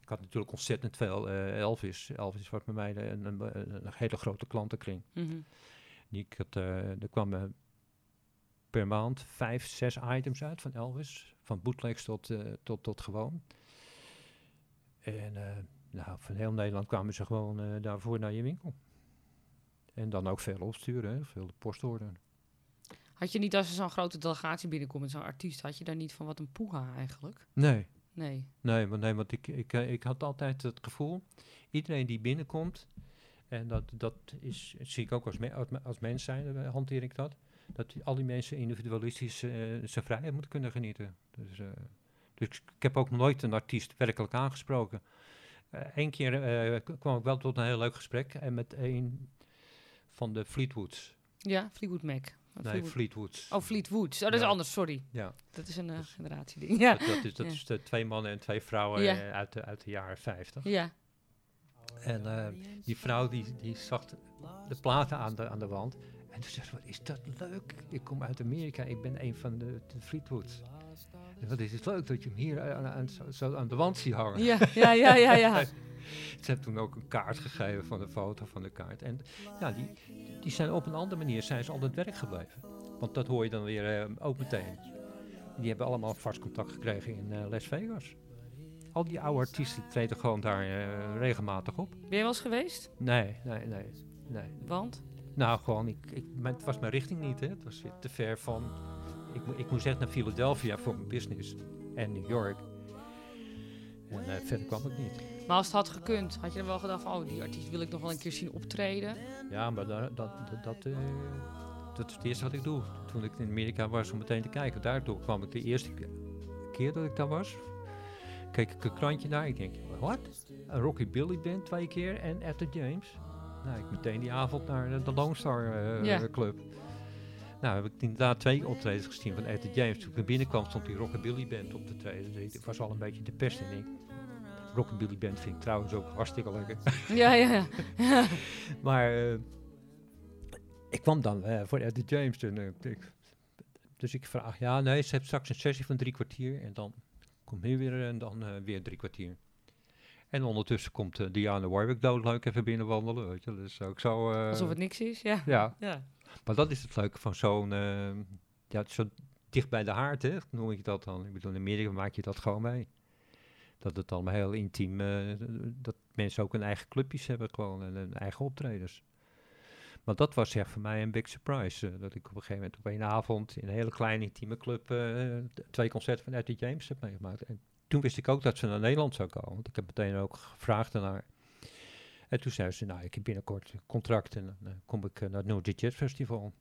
Ik had natuurlijk ontzettend veel eh, Elvis. Elvis was bij mij een, een, een, een hele grote klantenkring. Die ik had, eh, er kwamen per maand vijf, zes items uit van Elvis. Van bootlegs tot, tot, tot gewoon. En nou, van heel Nederland kwamen ze gewoon daarvoor naar je winkel. En dan ook veel opsturen, hè, veel postorderen. Had je niet als er zo'n grote delegatie binnenkomt met zo'n artiest, had je daar niet van wat een poeha eigenlijk? Nee, Nee. Nee, want, nee, want ik, ik, eh, ik had altijd het gevoel, iedereen die binnenkomt, en dat, dat is, zie ik ook als, me- als, me- als mens zijn, eh, hanteer ik dat, dat al die mensen individualistisch eh, zijn vrijheid moeten kunnen genieten. Dus, dus ik heb ook nooit een artiest werkelijk aangesproken. Eén keer kwam ik wel tot een heel leuk gesprek en met een van de Fleetwoods. Ja, Fleetwood Mac. Nee, Fleetwood- Fleetwoods. Oh, Fleetwood. Oh, dat is anders, sorry. Ja. Dat is een eh, Dus- generatieding. Ja. Dat, dat is, dat Ja. is de twee mannen en twee vrouwen Ja. eh, uit, de, uit de jaren 50. Ja. En eh, die vrouw die, die zag de, de platen aan de, aan de wand. En toen zei ze, wat is dat leuk. Ik kom uit Amerika, ik ben een van de, de Fleetwoods. En wat is het leuk dat je hem hier aan, aan- zo aan de wand ziet hangen. Ja, ja, ja, ja, ja. Ze heeft toen ook een kaart gegeven van de foto van de kaart. En ja, die, die zijn op een andere manier zijn ze altijd werk gebleven. Want dat hoor je dan weer eh, ook meteen. Die hebben allemaal vast contact gekregen in eh, Las Vegas. Al die oude artiesten treden gewoon daar eh, regelmatig op. Ben je wel eens geweest? Nee, nee, nee. nee. Want? Nou, gewoon, ik, ik, mijn- het was mijn richting niet. Hè. Het was weer te ver van... Ik, ik moest echt naar Philadelphia voor mijn business. En New York. En verder kwam ik niet. Maar als het had gekund, had je dan wel gedacht van, oh, die artiest wil ik nog wel een keer zien optreden? Ja, maar da- dat, dat, dat, eh, dat is het eerste wat ik doe. Toen ik in Amerika was om meteen te kijken. Daardoor kwam ik de eerste ke- keer dat ik daar was. Keek ik een krantje naar. Ik denk, wat? Een Rocky Billy Band twee keer en Etta James. Nou, ik meteen die avond naar de- Lone Star eh. Club. Nou, heb ik inderdaad twee optredens gezien van Etta James. Toen ik naar binnen kwam, stond die Rockabilly Band op te treden. Dus ik was al een beetje de pest en ik. Rockabilly Band vind ik trouwens ook hartstikke lekker. Ja, ja, ja. Maar eh, ik kwam dan eh, voor Eddie James. En, eh, ik- dus ik vraag, ja, nee, ze heeft straks een sessie van drie kwartier. En dan komt hier weer en dan weer drie kwartier. En ondertussen komt eh, Diana Warwick doodleuk even binnenwandelen. Weet je. Dus ook zo... Alsof het niks is, ja. Ja, Ja. maar dat is het leuke van zo'n... ja, zo dicht bij de haard, hè, noem ik dat dan. Ik bedoel, in Amerika maak je dat gewoon mee. Dat het allemaal heel intiem... eh, dat mensen ook hun eigen clubjes hebben gewoon en hun eigen optredens. Maar dat was echt voor mij een big surprise. eh, dat ik op een gegeven moment op één avond in een hele kleine intieme club eh, twee concerten van Eddie James heb meegemaakt. En toen wist ik ook dat ze naar Nederland zou komen. Want ik heb meteen ook gevraagd naar. En toen zei ze, nou, ik heb binnenkort een contract en dan kom ik naar het New Jazz Festival.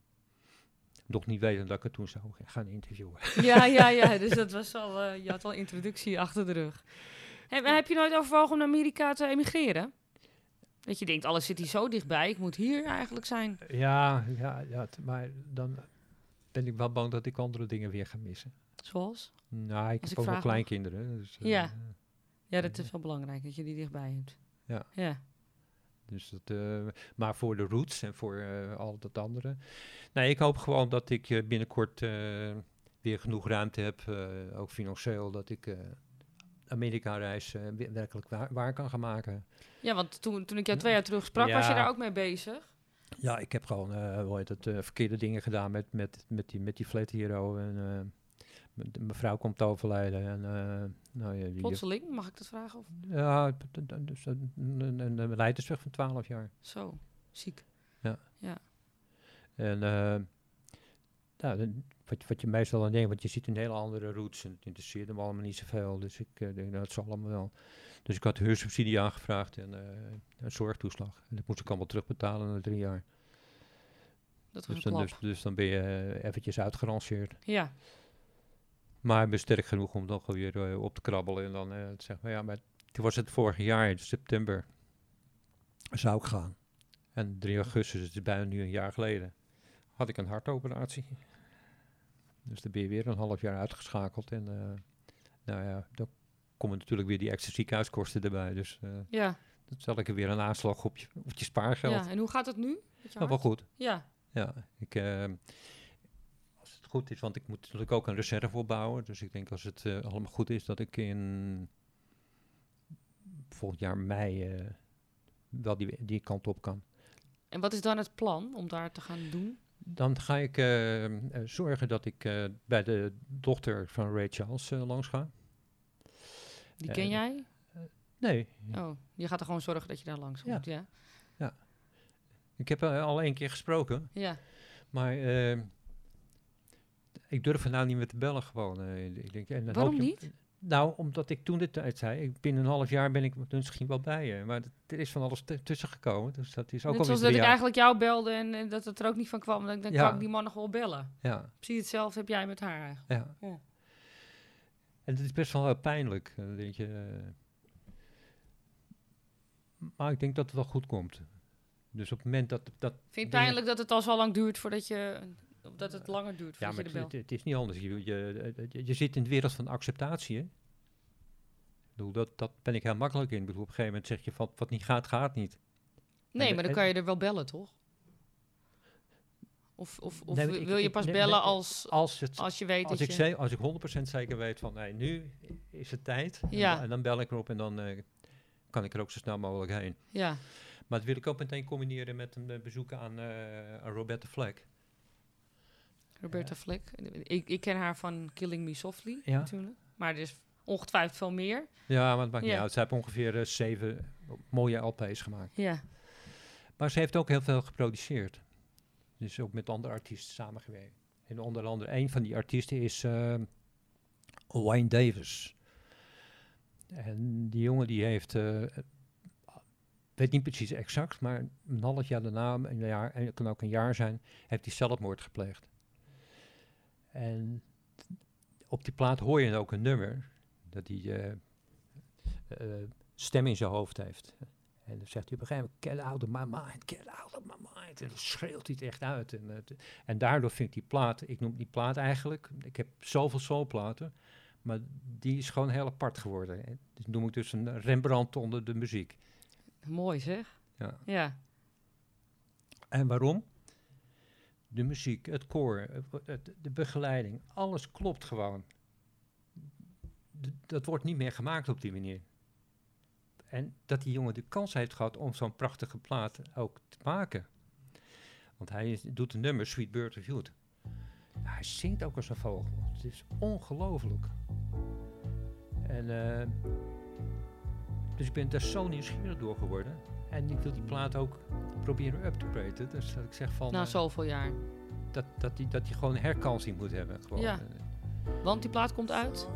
Nog niet weten dat ik het toen zou gaan interviewen. Ja, ja, ja. Dus dat was al, eh, je had al introductie achter de rug. Heb, heb je nooit overwogen om naar Amerika te emigreren? Dat je denkt, alles zit hier zo dichtbij, ik moet hier eigenlijk zijn. Ja, ja, ja maar dan ben ik wel bang dat ik andere dingen weer ga missen. Zoals? Nou, ik Als heb ik ook nog kleinkinderen. Dus, eh, Ja. Ja, dat is wel belangrijk, dat je die dichtbij hebt. Ja. Ja. Dus dat, eh, maar voor de roots en voor eh, al dat andere. Nee, ik hoop gewoon dat ik eh, binnenkort weer genoeg ruimte heb, ook financieel, dat ik Amerika-reis werkelijk waar, waar kan gaan maken. Ja, want toen, toen ik jou twee jaar terug sprak, was je daar ook mee bezig? Ja, ik heb gewoon eh, hoe heet het, verkeerde dingen gedaan met, met, met, die, met die Flat Hero. En, de- mijn vrouw komt overlijden. En, eh, nou, ja, Plotseling, mag ik dat vragen? Of ja, dus een, leidersweg van 12 jaar. zo, ziek. En eh, nou, wat, wat je meestal dan denkt, want je ziet een hele andere routes en het interesseerde me allemaal niet zoveel. Dus ik eh, denk, nou, het zal allemaal wel. Dus ik had huursubsidie aangevraagd en een zorgtoeslag. En dat moest ik allemaal terugbetalen na drie jaar. Dat was Dus een dan, klap. dus, dus dan ben je eventjes uitgeranceerd. Ja, Maar ik ben sterk genoeg om nog weer eh, op te krabbelen. En dan eh, te zeggen, maar ja, maar toen was het vorig jaar, in september, zou ik gaan. En 3 augustus, het is bijna nu een jaar geleden, had ik een hartoperatie. Dus dan ben je weer een half jaar uitgeschakeld. En eh, nou ja, dan komen natuurlijk weer die extra ziekenhuiskosten erbij. Dus eh ja, dan zal ik er weer een aanslag op je, op je spaargeld. ja. En hoe gaat het nu? Nou, wel goed. Ja, Ja, ik, eh, het goed is, want ik moet natuurlijk ook een reserve opbouwen. Dus ik denk als het eh, allemaal goed is, dat ik in volgend jaar mei eh, wel die, die kant op kan. En wat is dan het plan om daar te gaan doen? Dan ga ik eh, zorgen dat ik bij de dochter van Ray Charles langs ga. Die ken jij? Nee, Oh, je gaat er gewoon zorgen dat je daar langs Ja. komt, ja? ik heb al één keer gesproken, Ja. maar ik durf er nou niet meer te bellen gewoon. eh, ik denk, en dan Waarom je- niet? Nou, omdat ik toen de tijd zei, ik, binnen een half jaar ben ik misschien wel bij je. Maar er is van alles tussen gekomen, dus dat is ook Net al zoals dat ik eigenlijk jou belde en, en dat het er ook niet van kwam. Dan, dan Ja. kan ik die man nog wel bellen. Ja, Precies hetzelfde heb jij met haar eigenlijk. ja. Ja. En het is best wel heel pijnlijk, eh, weet je. eh. maar ik denk dat het wel goed komt. Dus op het moment dat... dat Vind je het pijnlijk dat het al zo lang duurt voordat je... Dat het langer duurt Ja, maar je het, er belt? het- het is niet anders. Je, je, je, zit in de wereld van acceptatie, hè? Ik bedoel, dat, dat ben ik heel makkelijk in. Ik bedoel, op een gegeven moment zeg je van, wat niet gaat, gaat niet. Nee, en- maar dan en- kan je er wel bellen, toch? Of, of, of Nee, wil ik- je pas nee, bellen nee, als, Als, het, als je weet als, dat ik je... ze- als ik 100% zeker weet van, nee, nu is het tijd. En Ja. dan- En, dan bel ik erop en dan eh, kan ik er ook zo snel mogelijk heen. Ja, Maar dat wil ik ook meteen combineren met een eh, bezoek aan, eh aan Roberta Fleck. Roberta Fleck. Ik, ik ken haar van Killing Me Softly, Ja. natuurlijk. Maar er is ongetwijfeld veel meer. Ja, maar het maakt niet Ja. uit. Ze heeft ongeveer eh, zeven mooie LP's gemaakt. Ja. Maar ze heeft ook heel veel geproduceerd. Dus ook met andere artiesten samengewerkt. En onder andere een van die artiesten is eh, Wayne Davis. En die jongen die heeft, eh, weet niet precies exact, maar een half jaar daarna, een jaar, en het kan ook een jaar zijn, heeft hij zelfmoord gepleegd. En op die plaat hoor je ook een nummer dat hij eh, eh, stem in zijn hoofd heeft. En dan zegt hij op een gegeven moment, get out of my mind, get out of my mind. En dan schreeuwt hij het echt uit. En, het- en daardoor vind ik die plaat, ik noem die plaat eigenlijk, ik heb zoveel soulplaten, maar die is gewoon heel apart geworden. En Dus noem ik dus een Rembrandt onder de muziek. Mooi zeg. Ja. Ja. En waarom? De muziek, het koor, de begeleiding, alles klopt gewoon. Dat wordt niet meer gemaakt op die manier. En dat die jongen de kans heeft gehad om zo'n prachtige plaat ook te maken. Want hij doet een nummer, Sweet Bird. Ja, hij zingt ook als een vogel. Het is ongelooflijk. En, eh, dus ik ben daar zo nieuwsgierig door geworden. En ik wil die plaat ook proberen up te graden. Dus dat ik zeg van... Na eh, zoveel jaar. dat, dat, die, dat die gewoon herkansing moet hebben. Gewoon. Ja. Eh, Want die plaat komt uit?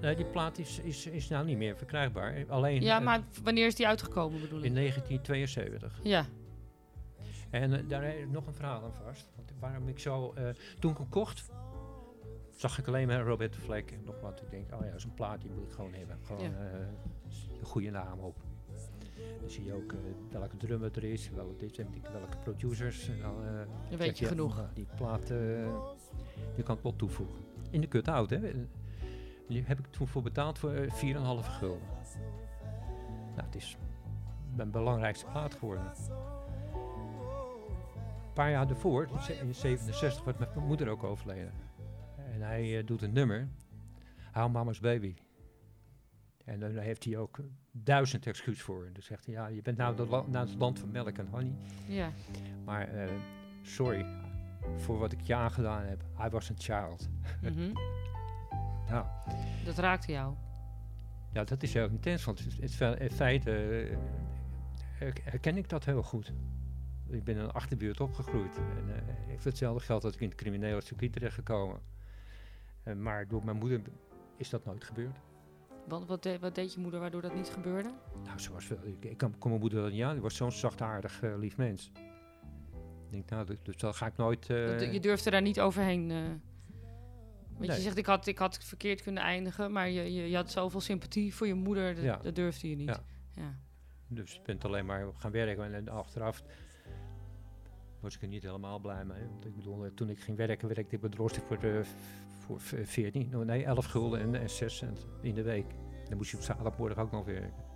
nee, die plaat is, is, is nou niet meer verkrijgbaar. Alleen Ja, maar wanneer is die uitgekomen bedoel in ik? 1972. Ja. En eh, daar heb ik nog een verhaal aan vast. Want waarom ik zo... toen ik hem kocht, zag ik alleen maar Robert Fleck en nog wat. Ik denk, oh ja, zo'n plaat die moet ik gewoon hebben. Gewoon Ja. een goede naam op. Dan zie je ook eh, welke drummer er is, welke, dit, welke producers. En dan, eh, Dan weet je genoeg. nou, die plaat, eh, die kan ik wel toevoegen. In de cut-out, hè. Die heb ik toen voor betaald voor eh, 4,5 gulden. Nou, het is mijn belangrijkste plaat geworden. Een paar jaar daarvoor, in ze- in 67, wordt mijn moeder ook overleden. En hij eh, doet een nummer, How Mama's Baby. En dan heeft hij ook duizend excuus voor. En dan zegt hij, ja, je bent nou de la- naar het land van melk en honey. Ja. Maar eh, sorry voor wat ik je aangedaan heb. I was a child. Mhm. Nou, Dat raakte jou. ja, dat is heel intens. Want in feite eh, her- herken ik dat heel goed. Ik ben in een achterbuurt opgegroeid. En eh, ik heb hetzelfde geld dat ik in het criminele circuit terecht gekomen. Maar door mijn moeder is dat nooit gebeurd. Want wat, de- wat deed je moeder waardoor dat niet gebeurde? Nou, ze was wel, ik, ik kan, kon mijn moeder dat niet aan. Die was zo'n zachtaardig, eh, lief mens. Ik denk, nou, dus, dat ga ik nooit... Dat- je durfde daar niet overheen. eh. Want Nee. je zegt, ik had, ik had verkeerd kunnen eindigen, maar je, je, je had zoveel sympathie voor je moeder, dat, Ja. dat durfde je niet. Ja. Ja. Dus ik ben alleen maar gaan werken en, en achteraf was ik er niet helemaal blij mee. Want ik bedoel, eh, toen ik ging werken, werkte ik bij Drosten voor, de, voor v- 14, oh nee, 11 gulden en, en 6 cent in de week. Dan moest je op zaterdagmorgen ook nog werken.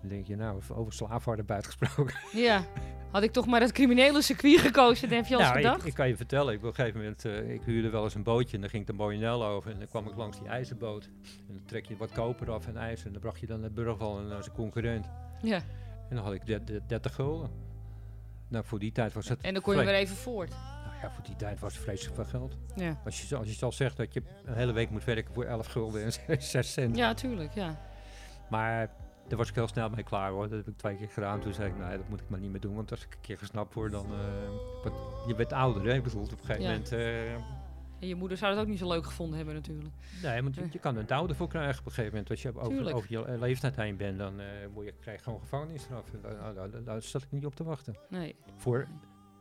Dan denk je, nou, over slaafhardenbuit gesproken. Ja. Had ik toch maar het criminele circuit gekozen, heb je al eens nou, gedacht? ik, ik kan je vertellen, ik, op een gegeven moment, eh, ik huurde wel eens een bootje en dan ging ik de Moyenel over en dan kwam ik langs die ijzerboot. En dan trek je wat koper af en ijzer en dan bracht je dan naar Burgwal en naar zijn concurrent. Ja. En dan had ik de- de- 30 gulden. Nou, voor die tijd was het... En dan kon je weer even voort. Nou ja, voor die tijd was het vreselijk veel geld. Ja. Als je, als je al zegt dat je een hele week moet werken voor 11 gulden en 6 cent. Ja, tuurlijk, ja. Maar daar was ik heel snel mee klaar hoor. Dat heb ik twee keer gedaan. Toen zei ik, nee, dat moet ik maar niet meer doen. Want als ik een keer gesnapt word, dan... eh, je bent ouder, hè? Ik bedoel, op een gegeven Ja. moment... eh, En je moeder zou het ook niet zo leuk gevonden hebben natuurlijk. nee, want je, kan een douw ervoor krijgen op een gegeven moment. Als je over, je eh, leeftijd heen bent, dan eh, moet je, krijg je gewoon gevangenisstraf. En Daar, daar, daar, daar zat ik niet op te wachten. Nee. Voor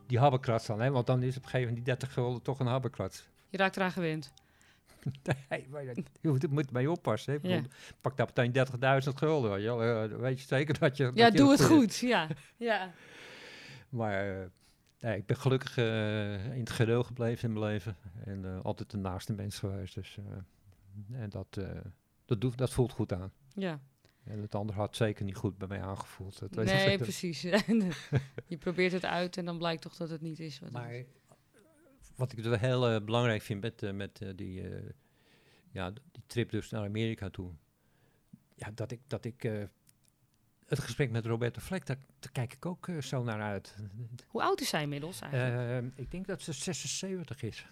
die habbekrats dan, hè? Want dan is op een gegeven moment die 30 gulden toch een habbekrats. Je raakt eraan gewend. Nee, maar dat- je moet, moet mee oppassen. Hè? Ja. Pak daar meteen 30.000 gulden. weet je. Eh, weet je zeker dat je... Ja, dat je doe het goed. Ja. Ja. Maar nee, ik ben gelukkig eh, in het gereel gebleven in mijn leven. En eh, altijd een naaste mens geweest. Dus, eh, en dat, dat, doet, dat voelt goed aan. Ja. En het ander had zeker niet goed bij mij aangevoeld. Dat weet Nee, ik. precies. je probeert het uit en dan blijkt toch dat het niet is. Wat Maar is. wat ik wel heel belangrijk vind met, met die, ja, die trip dus naar Amerika toe. Ja, dat ik, dat ik het gesprek met Roberto Fleck, daar, daar kijk ik ook eh, zo naar uit. Hoe oud is zij inmiddels eigenlijk? Eh, ik denk dat ze 76 is.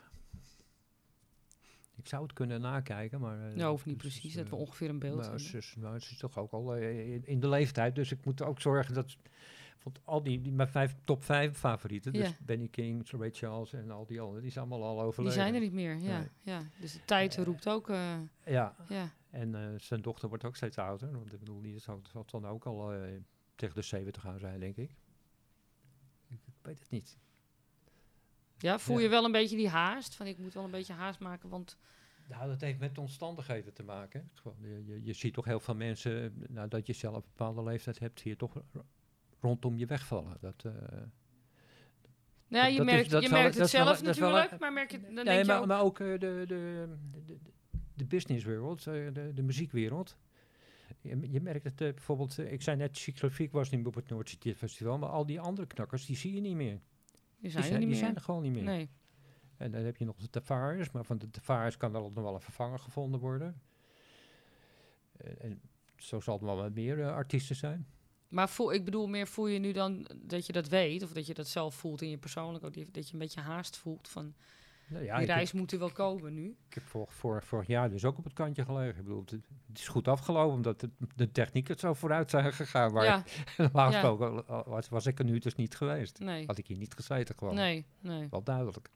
Ik zou het kunnen nakijken, maar... eh, nou, hoeft niet precies. Dat we ongeveer een beeld nou, hebben. ze, is, nou, ze is toch ook al in, in de leeftijd, dus ik moet ook zorgen dat... Want al die, die mijn vijf, top vijf favorieten, dus. Benny King, Ray Charles en al die anderen, die zijn allemaal al Die overleden. zijn er niet meer, ja. Nee. ja. Dus de tijd roept ook... Ja, ja. En eh, zijn dochter wordt ook steeds ouder, want ik bedoel, die zal, dan ook al eh, tegen de 70 gaan zijn, denk ik. Ik, weet het niet. ja, voel Ja. je wel een beetje die haast? Van ik moet wel een beetje haast maken, want... Nou, dat heeft met omstandigheden te maken. Gewoon, je, je, je ziet toch heel veel mensen, eh, nadat je zelf een bepaalde leeftijd hebt, je toch rondom je wegvallen. Dat, Nou, je dat is- merkt, dat je wel- merkt het zelf wel natuurlijk, maar merk je, dan nee, denk je maar, ook... maar ook de, de, de, de, businesswereld, eh, de, de muziekwereld. Je, je merkt het eh, bijvoorbeeld, eh, ik zei net, Cyclofiek was niet op het Noordse Festival, maar al die andere knakkers, die zie je niet meer. die Die zijn er zijn, niet die meer. zijn er gewoon niet meer. Nee. En dan heb je nog de Tavares, maar van de Tavares kan er nog wel een vervanger gevonden worden. En zo zal er wel wat meer artiesten zijn. Maar voel, ik bedoel meer, voel je nu dan dat je dat weet? Of dat je dat zelf voelt in je persoonlijk ook? die- Dat je een beetje haast voelt van, Nou ja, die heb, reis moet er wel komen nu. ik heb vor, vor- vorig jaar dus ook op het kantje gelegen. Ik bedoel, het, het is goed afgelopen omdat de, de techniek het zo vooruit zijn gegaan. Maar Ja, normaal gesproken was, was ik er nu dus niet geweest. nee. Had ik hier niet gezeten gewoon. Nee, nee. Wel duidelijk.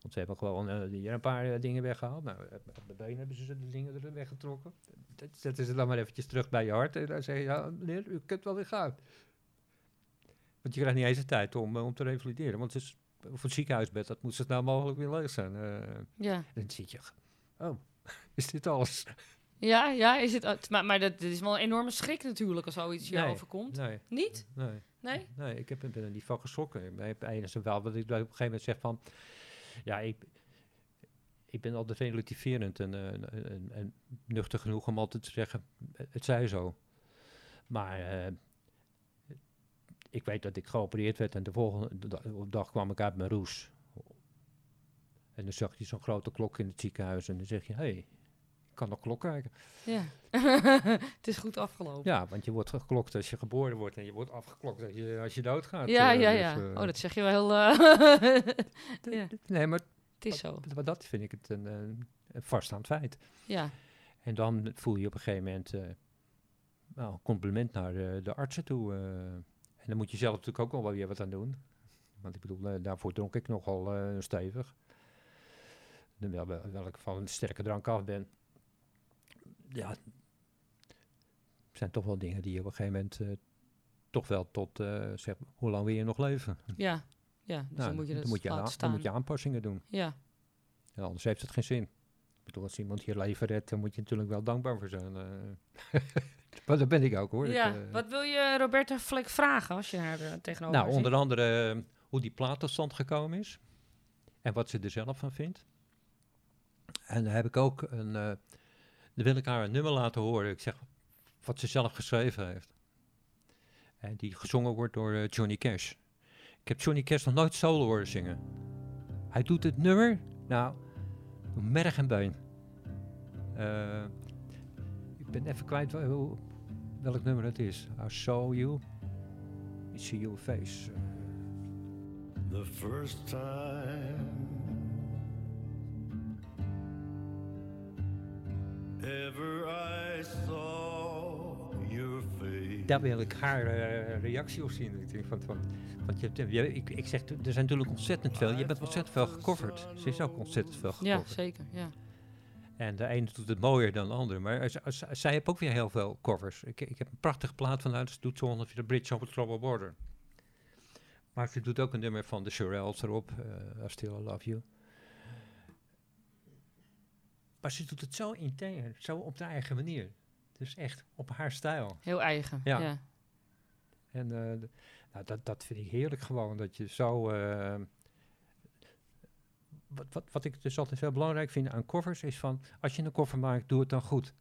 Want ze hebben gewoon eh, hier een paar eh, dingen weggehaald. Nou, eh, been hebben ze de dingen er weggetrokken. Dat zetten ze dan maar eventjes terug bij je hart. En dan zeg je, ja meneer, u kunt wel weer gaan. Want je krijgt niet eens de tijd om, om te revalideren. Want het is, voor het ziekenhuisbed, dat moet zo snel mogelijk weer leeg zijn. Eh, en Ja, dan zit je, oh, is dit alles? ja, ja is het, het- maar, maar dat, is wel een enorme schrik natuurlijk als zoiets je Nee. overkomt. Nee, Niet? nee. Nee? Nee, ik heb, ben er niet van geschrokken. Ik heb wel, wat ik op een gegeven moment zeg van... Ja, ik, ik ben altijd relativerend en, eh, en, en, en nuchter genoeg om altijd te zeggen... Het zij zo. Maar eh, ik weet dat ik geopereerd werd en de volgende da- dag kwam ik uit mijn roes. En dan zag je zo'n grote klok in het ziekenhuis en dan zeg je... Hé, hey, ik kan nog klok kijken. Ja. het is goed afgelopen. Ja, want je wordt geklokt als je geboren wordt en je wordt afgeklokt als je, als je doodgaat. Ja, eh, ja, dus, ja. eh, Oh, dat zeg je wel heel... eh, ja, Nee, maar het is zo. Maar dat vind ik het een, een vaststaand feit. Ja, En dan voel je op een gegeven moment nou, een compliment naar de artsen toe. En dan moet je zelf natuurlijk ook wel weer wat aan doen. Want ik bedoel, eh, daarvoor dronk ik nogal eh stevig. Wel, wel, ik van een sterke drank af ben. Ja, het zijn toch wel dingen die je op een gegeven moment eh, toch wel tot, eh, zeg, hoe lang wil je nog leven? ja. Ja, dus Nou, dan moet je dat dan, moet je laten aan- dan moet je aanpassingen doen. Ja, Ja, anders heeft het geen zin. Bedoel, als iemand je leven redt, dan moet je natuurlijk wel dankbaar voor zijn. eh. maar dat ben ik ook hoor. Ja. eh, Wat wil je Roberta Vlek vragen als je haar eh, tegenover nou, onder andere hoe die plaat tot stand gekomen is. En wat ze er zelf van vindt. En dan heb ik ook een... dan wil ik haar een nummer laten horen. Ik zeg wat ze zelf geschreven heeft. En die gezongen wordt door Johnny Cash. Ik heb Johnny Cash nog nooit solo horen zingen. Hij doet het nummer, nou, merg en been. Eh, ik ben even kwijt wel- welk nummer het is. I saw you, I see your face. The first time ever I saw. Daar wil ik haar eh, reactie op zien. Ik denk van, van, want je hebt, je- ik, ik zeg, er zijn natuurlijk ontzettend veel. Je bent ontzettend veel gecoverd. Ze is ook ontzettend veel Ja, gecoverd. zeker. Ja. En de ene doet het mooier dan de andere. Maar zij heeft ook weer heel veel covers. Ik, ik heb een prachtige plaat van haar. Ze doet zo ongeveer de Bridge over Troubled Border. Maar ze doet ook een nummer van de Shirelles erop. eh I Still Love You. Maar ze doet het zo intern. Zo op de eigen manier. Dus echt op haar stijl. Heel eigen. Ja. Ja. En eh, nou, dat, dat vind ik heerlijk gewoon. Dat je zo... eh, wat, wat, wat ik dus altijd heel belangrijk vind aan covers is van... Als je een cover maakt, doe het dan goed.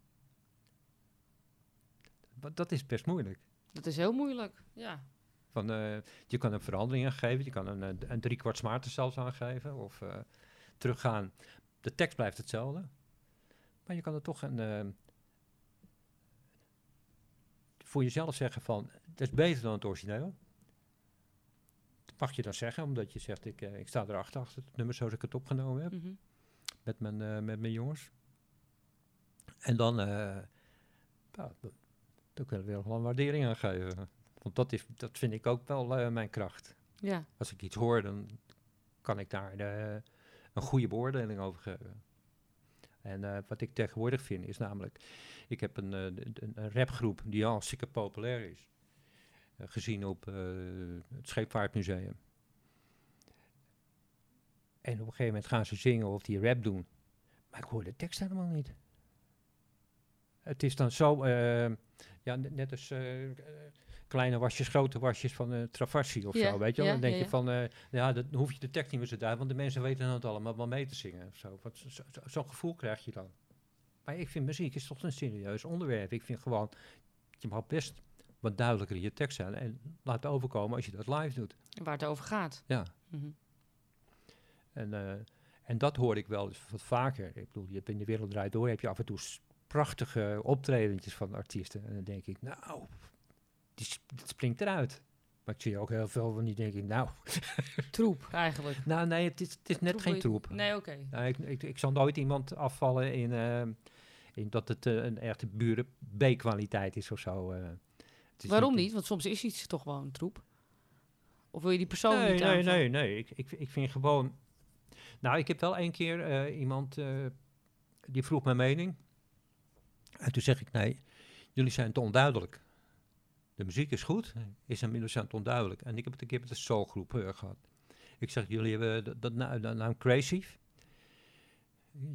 Wat- Dat is best moeilijk. Dat is heel moeilijk. Ja. Van, eh, je kan een verandering aangeven. Je kan een, een driekwart smaarte zelfs aangeven. Of eh, teruggaan. De tekst blijft hetzelfde. Maar je kan er toch een... voor jezelf zeggen van... Het is beter dan het origineel. Dat mag je dan zeggen. Omdat je zegt, ik, eh, ik sta erachter. Achter het nummer zoals ik het opgenomen heb. Mhm. Met mijn, eh, met mijn jongens. En dan... eh nou, dan- kunnen we wel een waardering aan geven. Want dat, is, dat vind ik ook wel mijn kracht. Ja. Als ik iets hoor, dan kan ik daar een goede beoordeling over geven. En eh, wat ik tegenwoordig vind is namelijk, ik heb een, eh, een, rapgroep die al hartstikke populair is. Eh, gezien op het Scheepvaartmuseum. En op een gegeven moment gaan ze zingen of die rap doen. Maar ik hoor de tekst helemaal niet. Het is dan zo, ja, net als kleine wasjes, grote wasjes van eh Travassi of Ja, zo, weet je wel. ja, Dan denk je van, eh, ja, dan hoef je de tekst niet meer te duiden, want de mensen weten het allemaal wel mee te zingen. of Zo. Want zo- zo- Zo'n gevoel krijg je dan. Maar ik vind muziek is toch een serieus onderwerp. Ik vind gewoon, je mag best wat duidelijker in je tekst zijn en laten overkomen als je dat live doet. Waar het over gaat. Ja. Mhm. En, eh, en dat hoor ik wel eens wat vaker. Ik bedoel, je hebt in de wereld draait door, heb je af en toe prachtige optredentjes van artiesten. En dan denk ik, nou, die, het springt eruit. Maar ik zie ook heel veel van die denk ik, nou, Troep, eigenlijk. nou nee, het is, het is net Troep geen je- troep. Nee, oké. Nou, ik, ik, ik zal nooit iemand afvallen in, eh, in dat het eh, een echte buren B-kwaliteit is of zo. eh. Waarom niet? Want soms is iets toch gewoon troep. Of wil je die persoon nee, niet nee, aanvallen? nee, nee. Ik, ik, ik vind gewoon. Nou, ik heb wel een keer iemand die vroeg mijn mening. En toen zeg ik: nee, jullie zijn te onduidelijk. De muziek is goed, is inmiddels aan onduidelijk. En ik heb het een keer met de soulgroep eh, gehad. Ik zeg: jullie hebben dat, naam Crazy.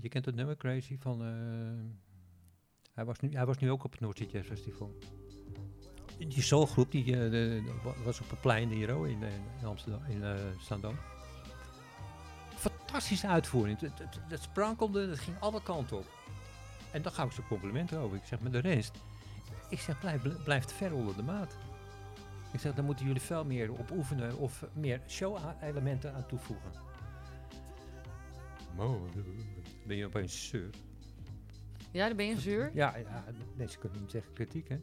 Je kent het nummer Crazy van. eh, hij, was nu, hij was nu ook op het Noordzee Jazz Festival. Die soulgroep die, eh, was op het plein hier ook in, in Amsterdam, in Zandam. Fantastische uitvoering. Het, het, sprankelde, het ging alle kanten op. En dan ga ik ze complimenten over. Ik zeg, met de rest, ik zeg, blijf, ver onder de maat. Ik zeg, daar moeten jullie veel meer op oefenen of meer show-elementen aan toevoegen. Mo, ben je opeens zeur. Ja, dan ben je een zeur. Ja, ja, mensen kunnen niet zeggen kritiek, hè.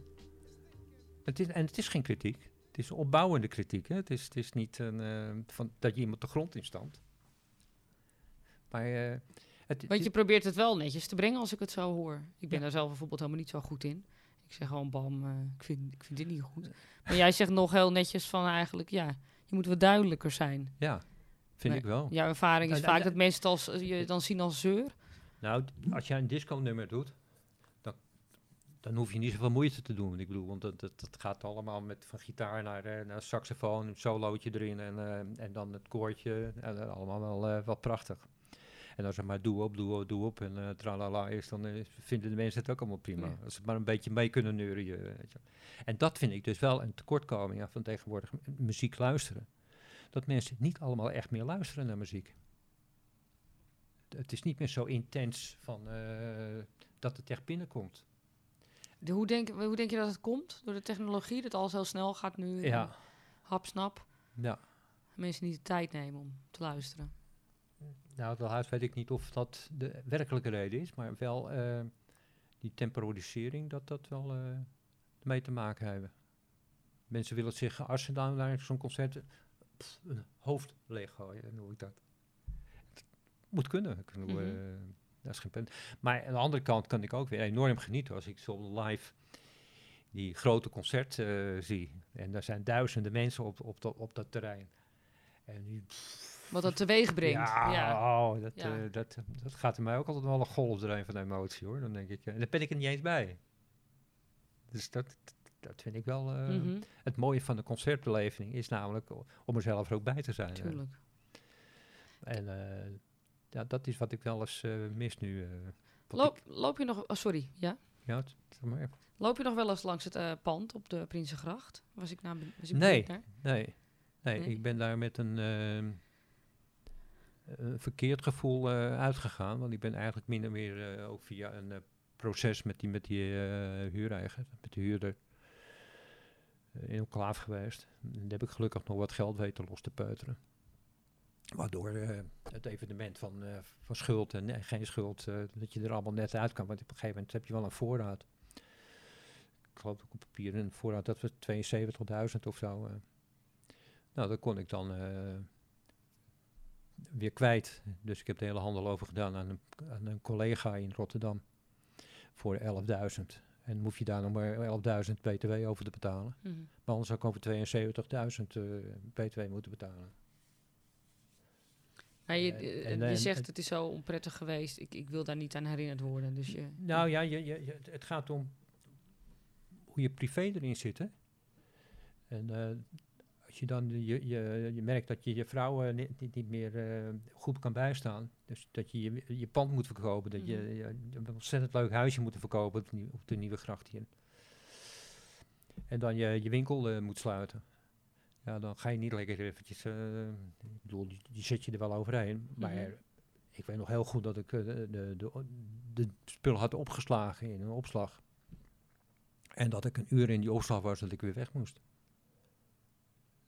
Het is, en het is geen kritiek. Het is opbouwende kritiek, hè. Het is, het is niet een, eh, van, dat je iemand de grond in stampt. Maar eh, het, Want je probeert het wel netjes te brengen als ik het zo hoor. Ik ben Ja. daar zelf bijvoorbeeld helemaal niet zo goed in. Ik zeg gewoon, bam, eh, ik, vind, ik vind dit niet goed. Maar jij zegt nog heel netjes van eigenlijk, ja, je moet wat duidelijker zijn. ja, vind Nee. ik wel. Jouw ervaring is Nou, vaak nou, dat mensen het als, eh, je dan zien als zeur. Nou, als jij een disco-nummer doet, dan, dan hoef je niet zoveel moeite te doen. Ik bedoel, want dat, dat, dat gaat allemaal met van gitaar naar, eh, naar saxofoon, een solootje erin en, eh, en dan het koortje. En, allemaal wel, eh, wel prachtig. En als er maar doe op, doe op, doe op en eh tralala is, dan eh, vinden de mensen het ook allemaal prima. Ja. Als ze maar een beetje mee kunnen neurien. Weet je. En dat vind ik dus wel een tekortkoming van tegenwoordig muziek luisteren. Dat mensen niet allemaal echt meer luisteren naar muziek. Het is niet meer zo intens van, eh, dat het echt binnenkomt. De, hoe, denk, hoe denk je dat het komt? Door de technologie, dat alles heel snel gaat nu? Ja, Hap, snap. ja. Mensen niet de tijd nemen om te luisteren. Nou, daaruit weet ik niet of dat de werkelijke reden is, maar wel eh, die temporisering, dat dat wel eh, mee te maken hebben. Mensen willen zich, als ze dan naar zo'n concert, pff, een hoofd leeggooien, noem ik dat. Het moet kunnen. Ik bedoel, Mhm. eh, dat is geen punt. Maar aan de andere kant kan ik ook weer enorm genieten als ik zo live die grote concert zie. En daar zijn duizenden mensen op, op, dat- op dat terrein. En die, Wat dat teweeg brengt. ja, Ja. Oh, dat, Ja. eh, dat, dat gaat er mij ook altijd wel een golf erin van emotie hoor. Dan denk ik, eh, en daar ben ik er niet eens bij. Dus dat, dat vind ik wel eh, Mhm, het mooie van de concertbeleving is namelijk om er zelf ook bij te zijn. tuurlijk. En ja, dat is wat ik wel eens mis nu. Loop, ik- loop je nog... Oh, sorry, ja? ja, zeg maar. Loop je nog wel eens langs het pand op de Prinsengracht? Was ik, nou, was ik Nee. Nee, nee, Nee? ik ben daar met een, ehm, een verkeerd gevoel eh, uitgegaan. Want ik ben eigenlijk min of meer eh, ook via een eh, proces met die, met die eh, met de huurder, eh, in elkaar geweest. En daar heb ik gelukkig nog wat geld weten los te peuteren. Waardoor eh, het evenement van, eh, van schuld en eh, geen schuld, eh, dat je er allemaal net uit kan. Want op een gegeven moment heb je wel een voorraad. Ik geloof ook op papier een voorraad, dat was 72.000 of zo. eh. Nou, dat kon ik dan eh, weer kwijt. Dus ik heb de hele handel over gedaan aan een, aan een collega in Rotterdam voor 11.000. En hoef je daar nog maar 11.000 btw over te betalen. Mhm. Maar anders zou ik over 72.000 eh btw moeten betalen. Je, Eh, eh, en, je zegt en- het is zo onprettig geweest. Ik, ik wil daar niet aan herinnerd worden. Dus je, Nou ja, je, je, je- het gaat om hoe je privé erin zit. Hè? En eh, als je dan je, je, je merkt dat je je vrouw eh, niet, niet, meer eh, goed kan bijstaan. Dus dat je je, je pand moet verkopen. Dat je, Mhm. je, je een ontzettend leuk huisje moet verkopen op, de nieuw- op de Nieuwe Gracht hier. En dan je, je winkel eh, moet sluiten. Ja, dan ga je niet lekker eventjes... ik bedoel, die, die zet je er wel overheen. Maar Mhm. ik weet nog heel goed dat ik de, de, de, de spullen had opgeslagen in een opslag. En dat ik een uur in die opslag was dat ik weer weg moest.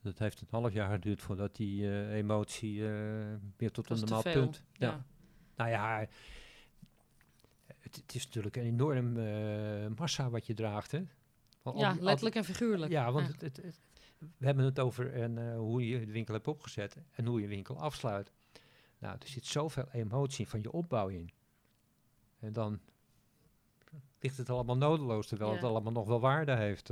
Dat heeft een half jaar geduurd voordat die eh, emotie eh, weer tot een normaal punt. Ja. Ja. Nou ja, het, het is natuurlijk een enorm eh, massa wat je draagt. Hè? Want ja, letterlijk en figuurlijk. Ja, want het, het, het- we hebben het over en, hoe je de winkel hebt opgezet en hoe je winkel afsluit. Nou, er zit zoveel emotie van je opbouw in. En dan ligt het allemaal nodeloos, terwijl Ja. het allemaal nog wel waarde heeft.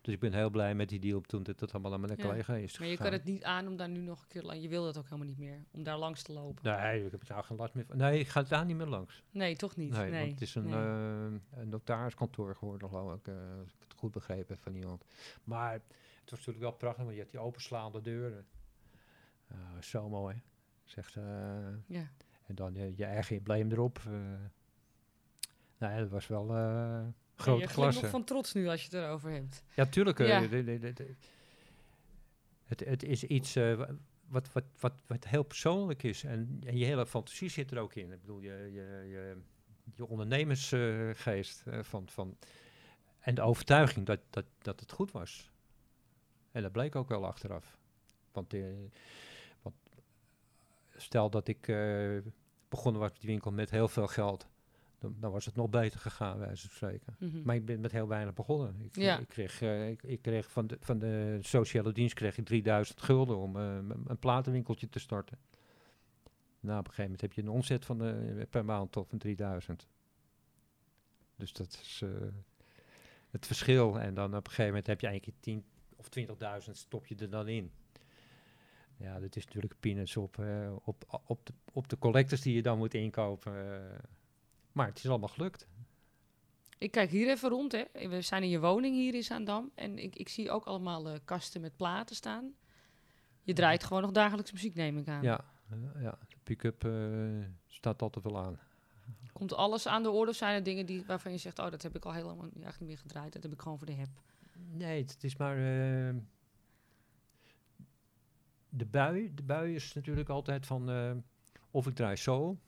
Eh. Dus ik ben heel blij met die deal toen dit dat allemaal aan mijn Ja. collega is maar je kan het niet aan om daar nu nog een keer lang... Je wil dat ook helemaal niet meer, om daar langs te lopen. Nee, ik heb daar geen last meer van. Nee, ik ga daar niet meer langs. Nee, toch niet. Nee, Nee, want het is een, nee. eh, een notariskantoor geworden, geloof ik. eh, als ik het goed begrepen heb van iemand. Maar het was natuurlijk wel prachtig, want je had die openslaande deuren. Ah, zo mooi. Zegt, eh, ja. en dan je, je eigen embleem erop. eh. ja, dat was wel eh grote klasse. van trots nu als je het erover hebt. Ja, tuurlijk. eh, Ja. het, het is iets eh, wa- wat, wat, wat, wat heel persoonlijk is. En, en je hele fantasie zit er ook in. Ik bedoel, je, je, je, je ondernemersgeest eh, van, van, en de overtuiging dat, dat, dat het goed was. En dat bleek ook wel achteraf. Want, want stel dat ik begonnen was met die winkel met heel veel geld. Dan, dan was het nog beter gegaan, wijze van spreken. Mhm. Maar ik ben met heel weinig begonnen. Ik, Ja. ik kreeg, eh, ik, ik kreeg van, de, van de sociale dienst kreeg ik 3000 gulden om eh, een platenwinkeltje te starten. Nou, op een gegeven moment heb je een omzet van eh, per maand tot van 3000. Dus dat is het verschil. En dan op een gegeven moment heb je eigenlijk 10 of 20.000 stop je er dan in. Ja, dat is natuurlijk peanuts op, op, op, de, op de collectors die je dan moet inkopen. Eh. maar het is allemaal gelukt. Ik kijk hier even rond. Hè. We zijn in je woning hier in Zaandam. En ik, ik zie ook allemaal eh, kasten met platen staan. Je draait gewoon nog dagelijks muziek, neem ik aan. Ja, ja, ja. de pick-up eh, staat altijd wel aan. Komt alles aan de orde of zijn er dingen die, waarvan je zegt... oh, dat heb ik al helemaal niet, eigenlijk niet meer gedraaid. Dat heb ik gewoon voor de heb. Nee, het is maar... eh, de bui, de bui is natuurlijk altijd van... eh, of ik draai zo.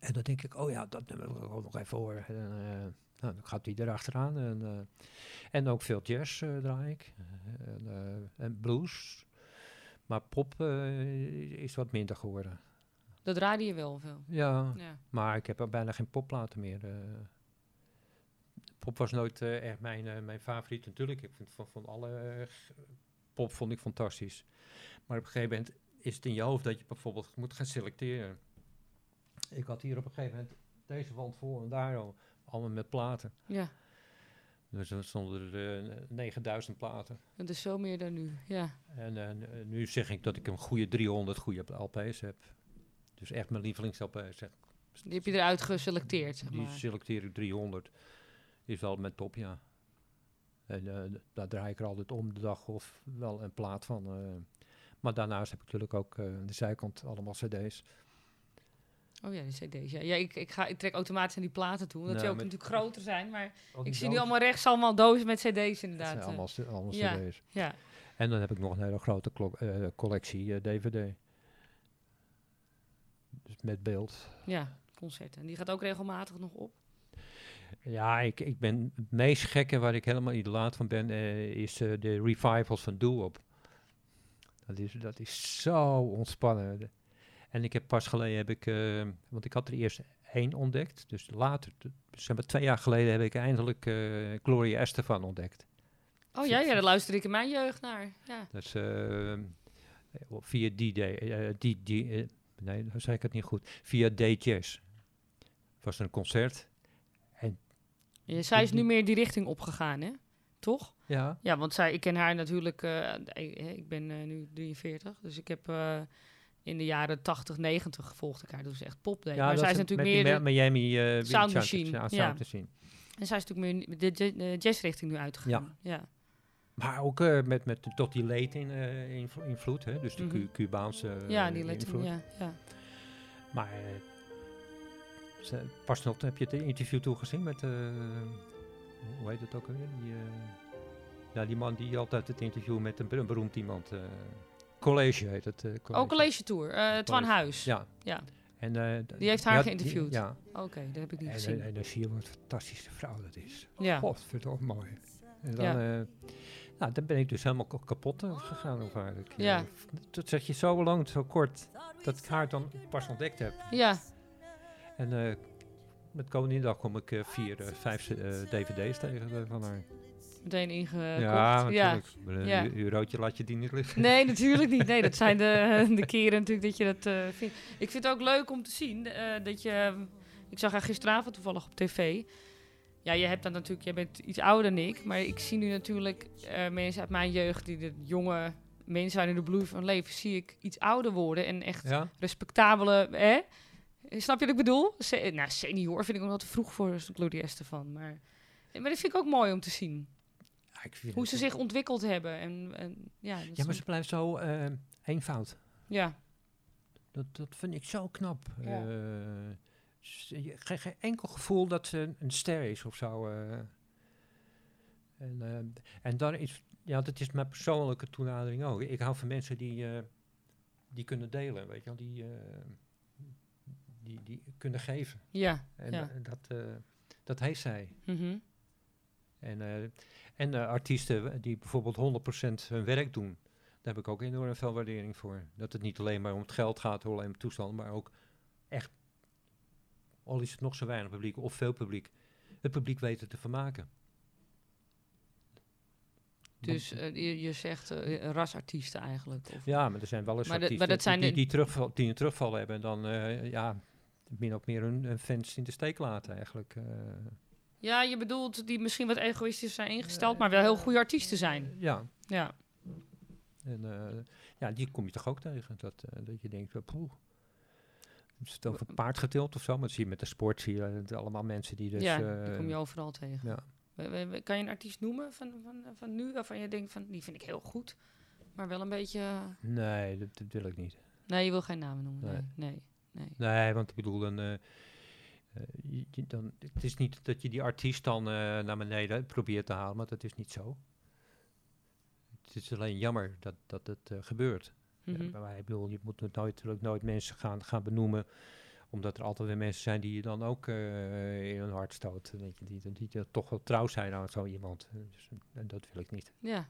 En dan denk ik, oh ja, dat nummer wil ik ook nog even horen. En, eh, Nou, dan gaat hij erachteraan. En, eh, en ook veel jazz eh, draai ik. En, en blues. Maar pop is wat minder geworden. Dat draaide je wel veel. Ja, Ja. maar ik heb er bijna geen popplaten meer. pop was nooit echt mijn, mijn favoriet. Natuurlijk, ik vind van, van alle pop vond ik fantastisch. Maar op een gegeven moment is het in je hoofd dat je bijvoorbeeld moet gaan selecteren. Ik had hier op een gegeven moment deze wand vol en daar al, allemaal met platen. ja, Dus er stonden er eh, 9000 platen. dat is zo meer dan nu. Ja. En eh, nu zeg ik dat ik een goede 300 goede LP's heb. Dus echt mijn lievelings-LP's. zeg. Die heb je eruit geselecteerd, zeg Die selecteer ik 300. Is wel mijn top, ja. En eh, daar draai ik er altijd om de dag of wel een plaat van. maar daarnaast heb ik natuurlijk ook aan de zijkant allemaal cd's. Oh ja, die cd's. Ja, ja ik, ik, ga, ik trek automatisch naar die platen toe. Omdat die ook natuurlijk groter zijn. Maar ik zie nu allemaal rechts allemaal dozen met cd's Het inderdaad. zijn eh. allemaal, c- allemaal ja. cd's. Ja. En dan heb ik nog een hele grote klok- eh, collectie eh, dvd. Dus met beeld. ja, concerten. En die gaat ook regelmatig nog op. Ja, ik, ik ben het meest gekke waar ik helemaal idolaat van ben, is de revivals van Doo-Wop. Dat is, dat is zo ontspannen. En ik heb pas geleden, heb ik, eh, want ik had er eerst één ontdekt. Dus later, zeg maar twee jaar geleden, heb ik eindelijk eh, Gloria Estefan ontdekt. Oh ja, ja, daar luister ik in mijn jeugd naar. Ja. Dus eh, via DJ, eh, die, die, nee, dan zeg ik het niet goed. Via DJs was een concert. Ja, zij is nu meer die richting opgegaan, hè? Toch? Ja, Ja, want zij, ik ken haar natuurlijk. ik, ik ben nu 43, dus ik heb in de jaren 80, 90 gevolgd ik haar. Dus echt pop deed. maar zij is natuurlijk met meer. de- Miami eh, Wind Sound Machine, Ja, ja. Sound Machine. en zij is natuurlijk meer de, de, jazzrichting nu uitgegaan. Ja. Maar ook eh, met, met tot die late in, eh, invlo- invloed, hè? dus de Mhm. Cu- Cubaanse Ja, eh, die let invloed. ja, ja. Maar eh, pas nog heb je het interview toegezien met, eh, hoe heet het ook alweer? Die, eh, ja, die man die altijd het interview met een, ber- beroemd iemand, eh, college heet het. eh, Oh, College Tour. eh Twan College. Huis. Ja. Ja. En, eh, Die heeft haar ja, geïnterviewd. ja, Oké, dat heb ik niet en, gezien. en, dan zie je wat een fantastische vrouw dat is. ja. Godverdomme mooi. En dan, Ja. nou, dan ben ik dus helemaal ka- kapot gegaan haar. Ik, eh, Ja. Dat zeg je zo lang, zo kort, dat ik haar dan pas ontdekt heb. ja. En met Koninginnedag kom ik vier, eh, vijf dvd's tegen van haar. Meteen ingekocht. ja, natuurlijk. Ja. Een eurotje laat je die niet liggen. Nee, natuurlijk niet. Nee, dat zijn de, de keren natuurlijk dat je dat eh, vindt. Ik vind het ook leuk om te zien eh, dat je... ehm, ik zag haar gisteravond toevallig op tv. Ja, je hebt dan natuurlijk... Jij bent iets ouder dan ik. Maar ik zie nu natuurlijk eh, mensen uit mijn jeugd... die de jonge mensen zijn in de bloei van leven... zie ik iets ouder worden en echt Ja? respectabele... Hè? Snap je wat ik bedoel? Se nou, senior vind ik nog te vroeg voor Gloria Estefan. Maar, maar dat vind ik ook mooi om te zien. Ik Hoe ze zich ontwikkeld hebben. En, en, ja, maar ze blijft zo eh, eenvoud. ja, Dat, dat vind ik zo knap. Ja. Eh, je- geen, geen enkel gevoel dat ze een, een ster is of zo. eh. En, en dan is, ja, dat is mijn persoonlijke toenadering ook. Ik hou van mensen die, die kunnen delen, weet je wel, die, die, die kunnen geven. ja, En ja. dat, dat heeft zij. Mhm. En, en eh, artiesten die bijvoorbeeld 100% hun werk doen, daar heb ik ook enorm veel waardering voor. Dat het niet alleen maar om het geld gaat, alleen om toestand, maar ook echt, al is het nog zo weinig publiek of veel publiek, het publiek weten te vermaken. Dus eh, je, je zegt eh, rasartiesten eigenlijk. Of, ja, maar er zijn wel eens Maar dat- artiesten maar dat die, die, terugval, die een terugval hebben en dan eh, ja, min of meer hun, hun fans in de steek laten eigenlijk. Eh. Ja, je bedoelt die misschien wat egoïstisch zijn ingesteld, maar wel heel goede artiesten zijn. ja, Ja, En eh, ja, die kom je toch ook tegen. Dat, eh, dat je denkt, uh, poeh. Is het over paard getild of zo? Maar dat zie je met de sport, zie je het allemaal mensen die dus... ja eh, die kom je overal tegen. ja. Kan je een artiest noemen van, van, van nu waarvan je denkt van die vind ik heel goed, maar wel een beetje. eh, Nee, dat, dat wil ik niet. Nee, je wil geen namen noemen. Nee. Nee, nee. nee. Nee, want ik bedoel, dan, eh, eh, je- je- dan, het is niet dat je die artiest dan eh, naar beneden probeert te halen, maar dat is niet zo. Het is alleen jammer dat, dat het eh, gebeurt. Ja, Mhm. maar ik bedoel, je moet nooit, natuurlijk nooit mensen gaan, gaan benoemen Omdat er altijd weer mensen zijn die je dan ook eh, in hun hart stoten. Weet je, die, die, die toch wel trouw zijn aan zo iemand. Eh, Dus, eh, en dat wil ik niet. Ja.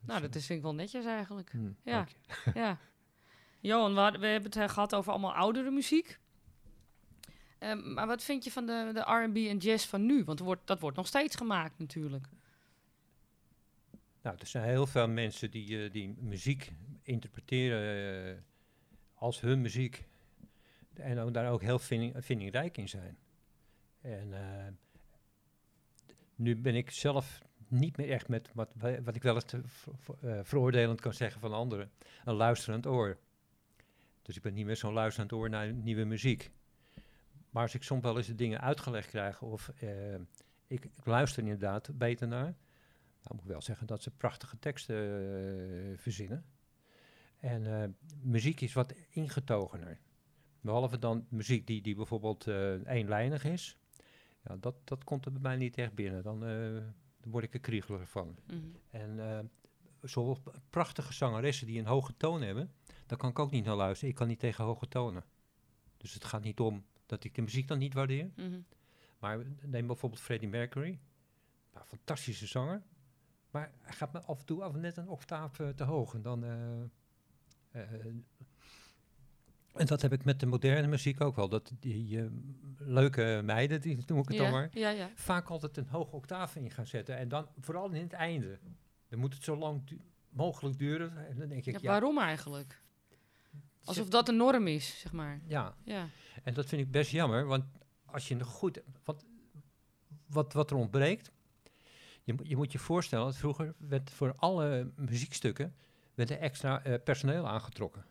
Nou, dat is vind ik wel netjes eigenlijk. Hm, Ja. ja. Johan, we, we hebben het eh, gehad over allemaal oudere muziek. Ehm, maar wat vind je van de, de R&B en jazz van nu? Want wordt, dat wordt nog steeds gemaakt natuurlijk. Nou, er zijn heel veel mensen die, eh, die muziek interpreteren eh, als hun muziek. En ook, daar ook heel vinding, vindingrijk in zijn. En eh, nu ben ik zelf niet meer echt met wat, wat ik wel eens te ver- ver- veroordelend kan zeggen van anderen, een luisterend oor. Dus ik ben niet meer zo'n luisterend oor naar nieuwe muziek. Maar als ik soms wel eens de dingen uitgelegd krijg of eh, ik, ik luister inderdaad beter naar, nou, moet ik wel zeggen dat ze prachtige teksten eh, verzinnen. En eh, muziek is wat ingetogener. Behalve dan muziek die, die bijvoorbeeld eenlijnig is. Ja, dat, dat komt er bij mij niet echt binnen. Dan, dan word ik er kriegelig van. Mhm. En zowel prachtige zangeressen die een hoge toon hebben, daar kan ik ook niet naar luisteren. Ik kan niet tegen hoge tonen. Dus het gaat niet om dat ik de muziek dan niet waardeer. Mhm. Maar neem bijvoorbeeld Freddie Mercury. Nou, fantastische zanger. Maar hij gaat me af en toe af net een octaaf eh, te hoog. En dan... eh, eh, en dat heb ik met de moderne muziek ook wel. Dat die leuke meiden, die noem ik het dan maar, ja, ja. vaak altijd een hoge octaaf in gaan zetten. En dan vooral in het einde. Dan moet het zo lang du- mogelijk duren. En dan denk ik, Waarom eigenlijk? Alsof dat de norm is, zeg maar. ja, Ja. En dat vind ik best jammer, want als je nog goed. Wat, wat, wat er ontbreekt. Je, moet- je moet je voorstellen dat vroeger werd voor alle muziekstukken werd er extra eh, personeel aangetrokken.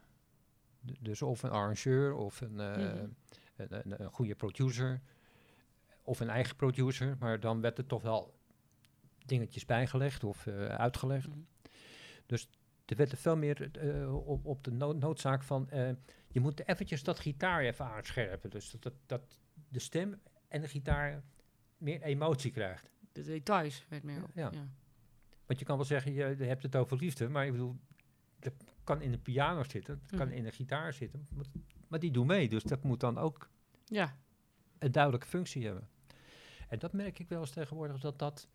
D- dus of een arrangeur of een, eh, Mhm. een, een, een goede producer. Of een eigen producer, maar dan werd er toch wel dingetjes bijgelegd of eh, uitgelegd. Mhm. Er werd er veel meer eh, op, op de no- noodzaak van... eh, je moet eventjes dat gitaar even aanscherpen. Dus dat, dat, dat de stem en de gitaar meer emotie krijgt. De details werd meer. Ja. ja. Want je kan wel zeggen, je, hebt het over liefde, maar ik bedoel, dat kan in de piano zitten, dat kan Mhm. in de gitaar zitten, maar, maar die doen mee, dus dat moet dan ook Ja. een duidelijke functie hebben. En dat merk ik wel eens tegenwoordig, dat dat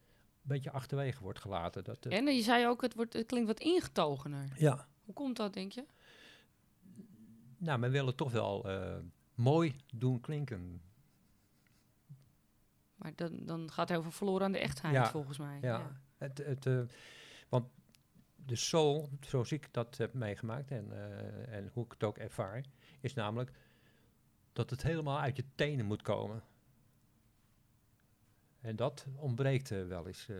beetje achterwege wordt gelaten. Dat, eh, En je zei ook, het, wordt, het klinkt wat ingetogener. ja, Hoe komt dat, denk je? nou, men wil het toch wel eh, mooi doen klinken. Maar dan, dan gaat heel veel verloren aan de echtheid, Ja, volgens mij. Ja, Het, het, eh, want de soul, zoals ik dat heb meegemaakt en, en hoe ik het ook ervaar, is namelijk dat het helemaal uit je tenen moet komen. En dat ontbreekt eh, wel eens. eh.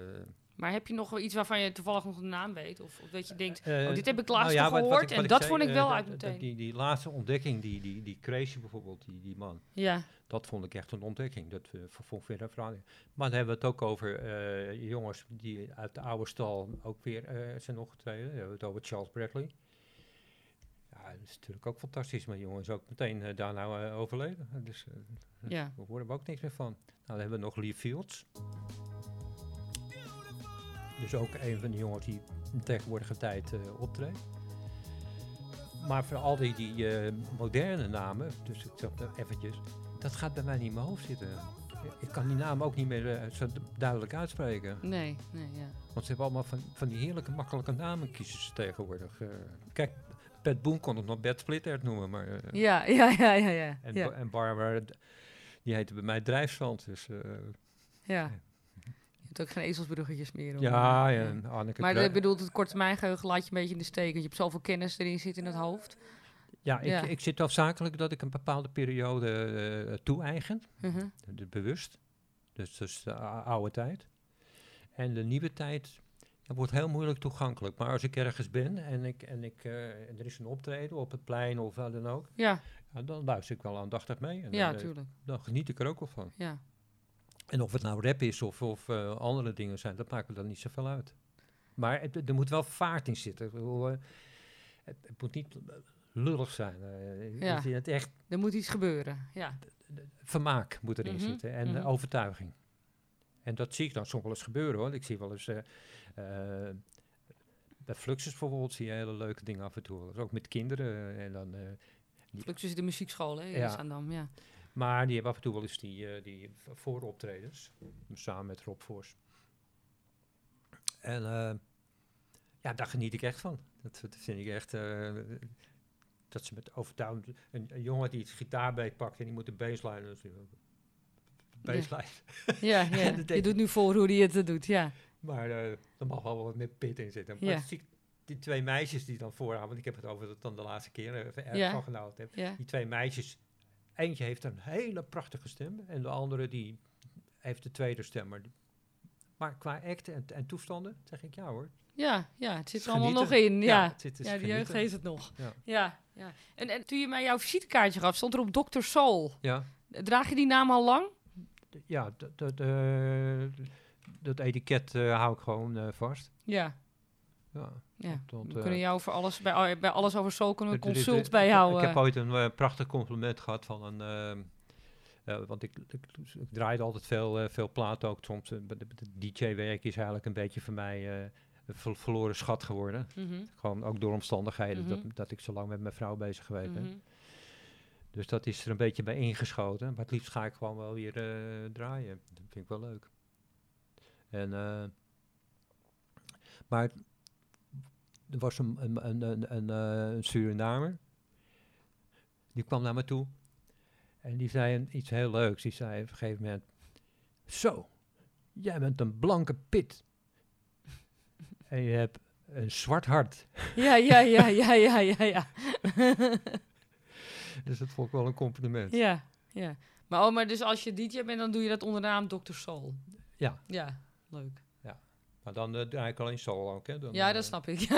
Maar heb je nog wel iets waarvan je toevallig nog de naam weet? Of, of dat je denkt, Eh, oh, dit heb ik nou laatst ja, nog wat- wat gehoord ik- en dat zei, vond ik eh, wel uit meteen. Die, die laatste ontdekking, die, die, die Crazy bijvoorbeeld, die, die man, Ja, dat vond ik echt een ontdekking. Dat uh, vond weer een verandering. Maar dan hebben we het ook over eh, jongens die uit de oude stal ook weer eh, zijn opgetreden. We hebben het over Charles Bradley. Ja, dat is natuurlijk ook fantastisch, maar die jongen is ook meteen eh, daarna eh, overleden. Dus ja. daar horen we ook niks meer van. Nou, dan hebben we nog Lee Fields. Dus ook een van de jongens die in tegenwoordige tijd optreedt. Maar voor al die, die moderne namen, dus ik zeg eventjes, dat gaat bij mij niet in mijn hoofd zitten. Ik kan die namen ook niet meer zo du- duidelijk uitspreken. Nee, nee, ja. Want ze hebben allemaal van, van die heerlijke makkelijke namen kiezen ze tegenwoordig. kijk, Pat Boone kon het nog Bert Splittert noemen, maar... eh, Ja, ja, ja, ja, ja. en, ja, Ba- en Barbara, die heette bij mij Drijfzand. Dus, eh, ja. Je hebt ook geen ezelsbruggetjes meer. hoor. ja, en Anneke Maar ik bedoel, het geheugen laat je een beetje in de steek. Want je hebt zoveel kennis erin zitten in het hoofd. Ja, ik, Ja. ik zit hoofdzakelijk dat ik een bepaalde periode eh toe-eigen, Mhm. de, bewust. Dus, dus de oude tijd. En de nieuwe tijd dat wordt heel moeilijk toegankelijk. Maar als ik ergens ben en, ik, en, ik, eh, en er is een optreden op het plein of waar dan ook, Ja, ja, dan luister ik wel aandachtig mee. En ja, dan, eh, tuurlijk. dan geniet ik er ook wel van. Ja. En of het nou rap is of, of eh, andere dingen zijn, dat maakt me dan niet zoveel uit. Maar het, er moet wel vaart in zitten. Bedoel, het, het moet niet lullig zijn. Ja. het- Het echt Er moet iets gebeuren. Ja. vermaak moet erin Mhm, zitten en mhm. overtuiging. En dat zie ik dan soms wel eens gebeuren hoor. Ik zie wel eens, bij Fluxus bijvoorbeeld, zie je hele leuke dingen af en toe. Ook met kinderen. eh, en dan, eh, Fluxus de muziekschool, hè, in Ja. Ja. Maar die hebben af en toe wel eens die, eh, die vooroptredens. Samen met Rob Fors. En eh, ja, daar geniet ik echt van. Dat, dat vind ik echt... eh, dat ze met overtuigend... Een, een jongen die het gitaarbeet pakt en die moet de baseline... dus, eh, Baseline. Ja, ja. Je doet nu voor hoe hij het eh, doet, ja. Maar eh er mag wel wat meer pit in zitten. Maar Ja. zie ik die twee meisjes die dan vooraan... Want ik heb het over dat dan de laatste keer eh, even erg Ja. van genoten heb. ja. Die twee meisjes, eentje heeft een hele prachtige stem en de andere die heeft de tweede stem. Maar, qua act en, en toestanden zeg ik ja hoor. Ja, ja, het zit er allemaal nog in, Ja, ja. het zit- het Ja, is die jeugd heeft het nog. Ja. Ja. En, en toen je mij jouw visitekaartje gaf, stond er op Dr. Soul. Ja, Draag je die naam al lang? ja d- d- d- dat etiket eh, hou ik gewoon eh, vast. Ja. Ja. ja. Want, we eh, kunnen jou voor alles, bij, bij alles over Soul kunnen we consult er- bij ik- jou. Ik heb ooit een prachtig compliment gehad van een... ehm, eh, want ik, ik, ik draaide altijd veel, veel platen ook. Soms, de DJ-werk is eigenlijk een beetje voor mij verloren schat geworden. Mhm, Gewoon ook door omstandigheden Mhm. dat, dat ik zo lang met mijn vrouw bezig geweest ben. mhm. Dus dat is er een beetje bij ingeschoten. Maar het liefst ga ik gewoon wel weer draaien. Dat vind ik wel leuk. En, eh, maar er was een, een, een, een, een, eh, een Surinamer. Die kwam naar me toe. En die zei iets heel leuks. Die zei op een gegeven moment... Zo, jij bent een blanke pit. en je hebt een zwart hart. Ja, ja, ja, ja, ja, ja, ja. Dus dat vond ik wel een compliment. ja, ja. Maar, oh, maar dus als je DJ bent, dan doe je dat onder de naam Dr. Soul. Ja. Ja, leuk. Maar dan eh, draai ik alleen solo ook, hè? Dan, Ja, eh, dat snap ik.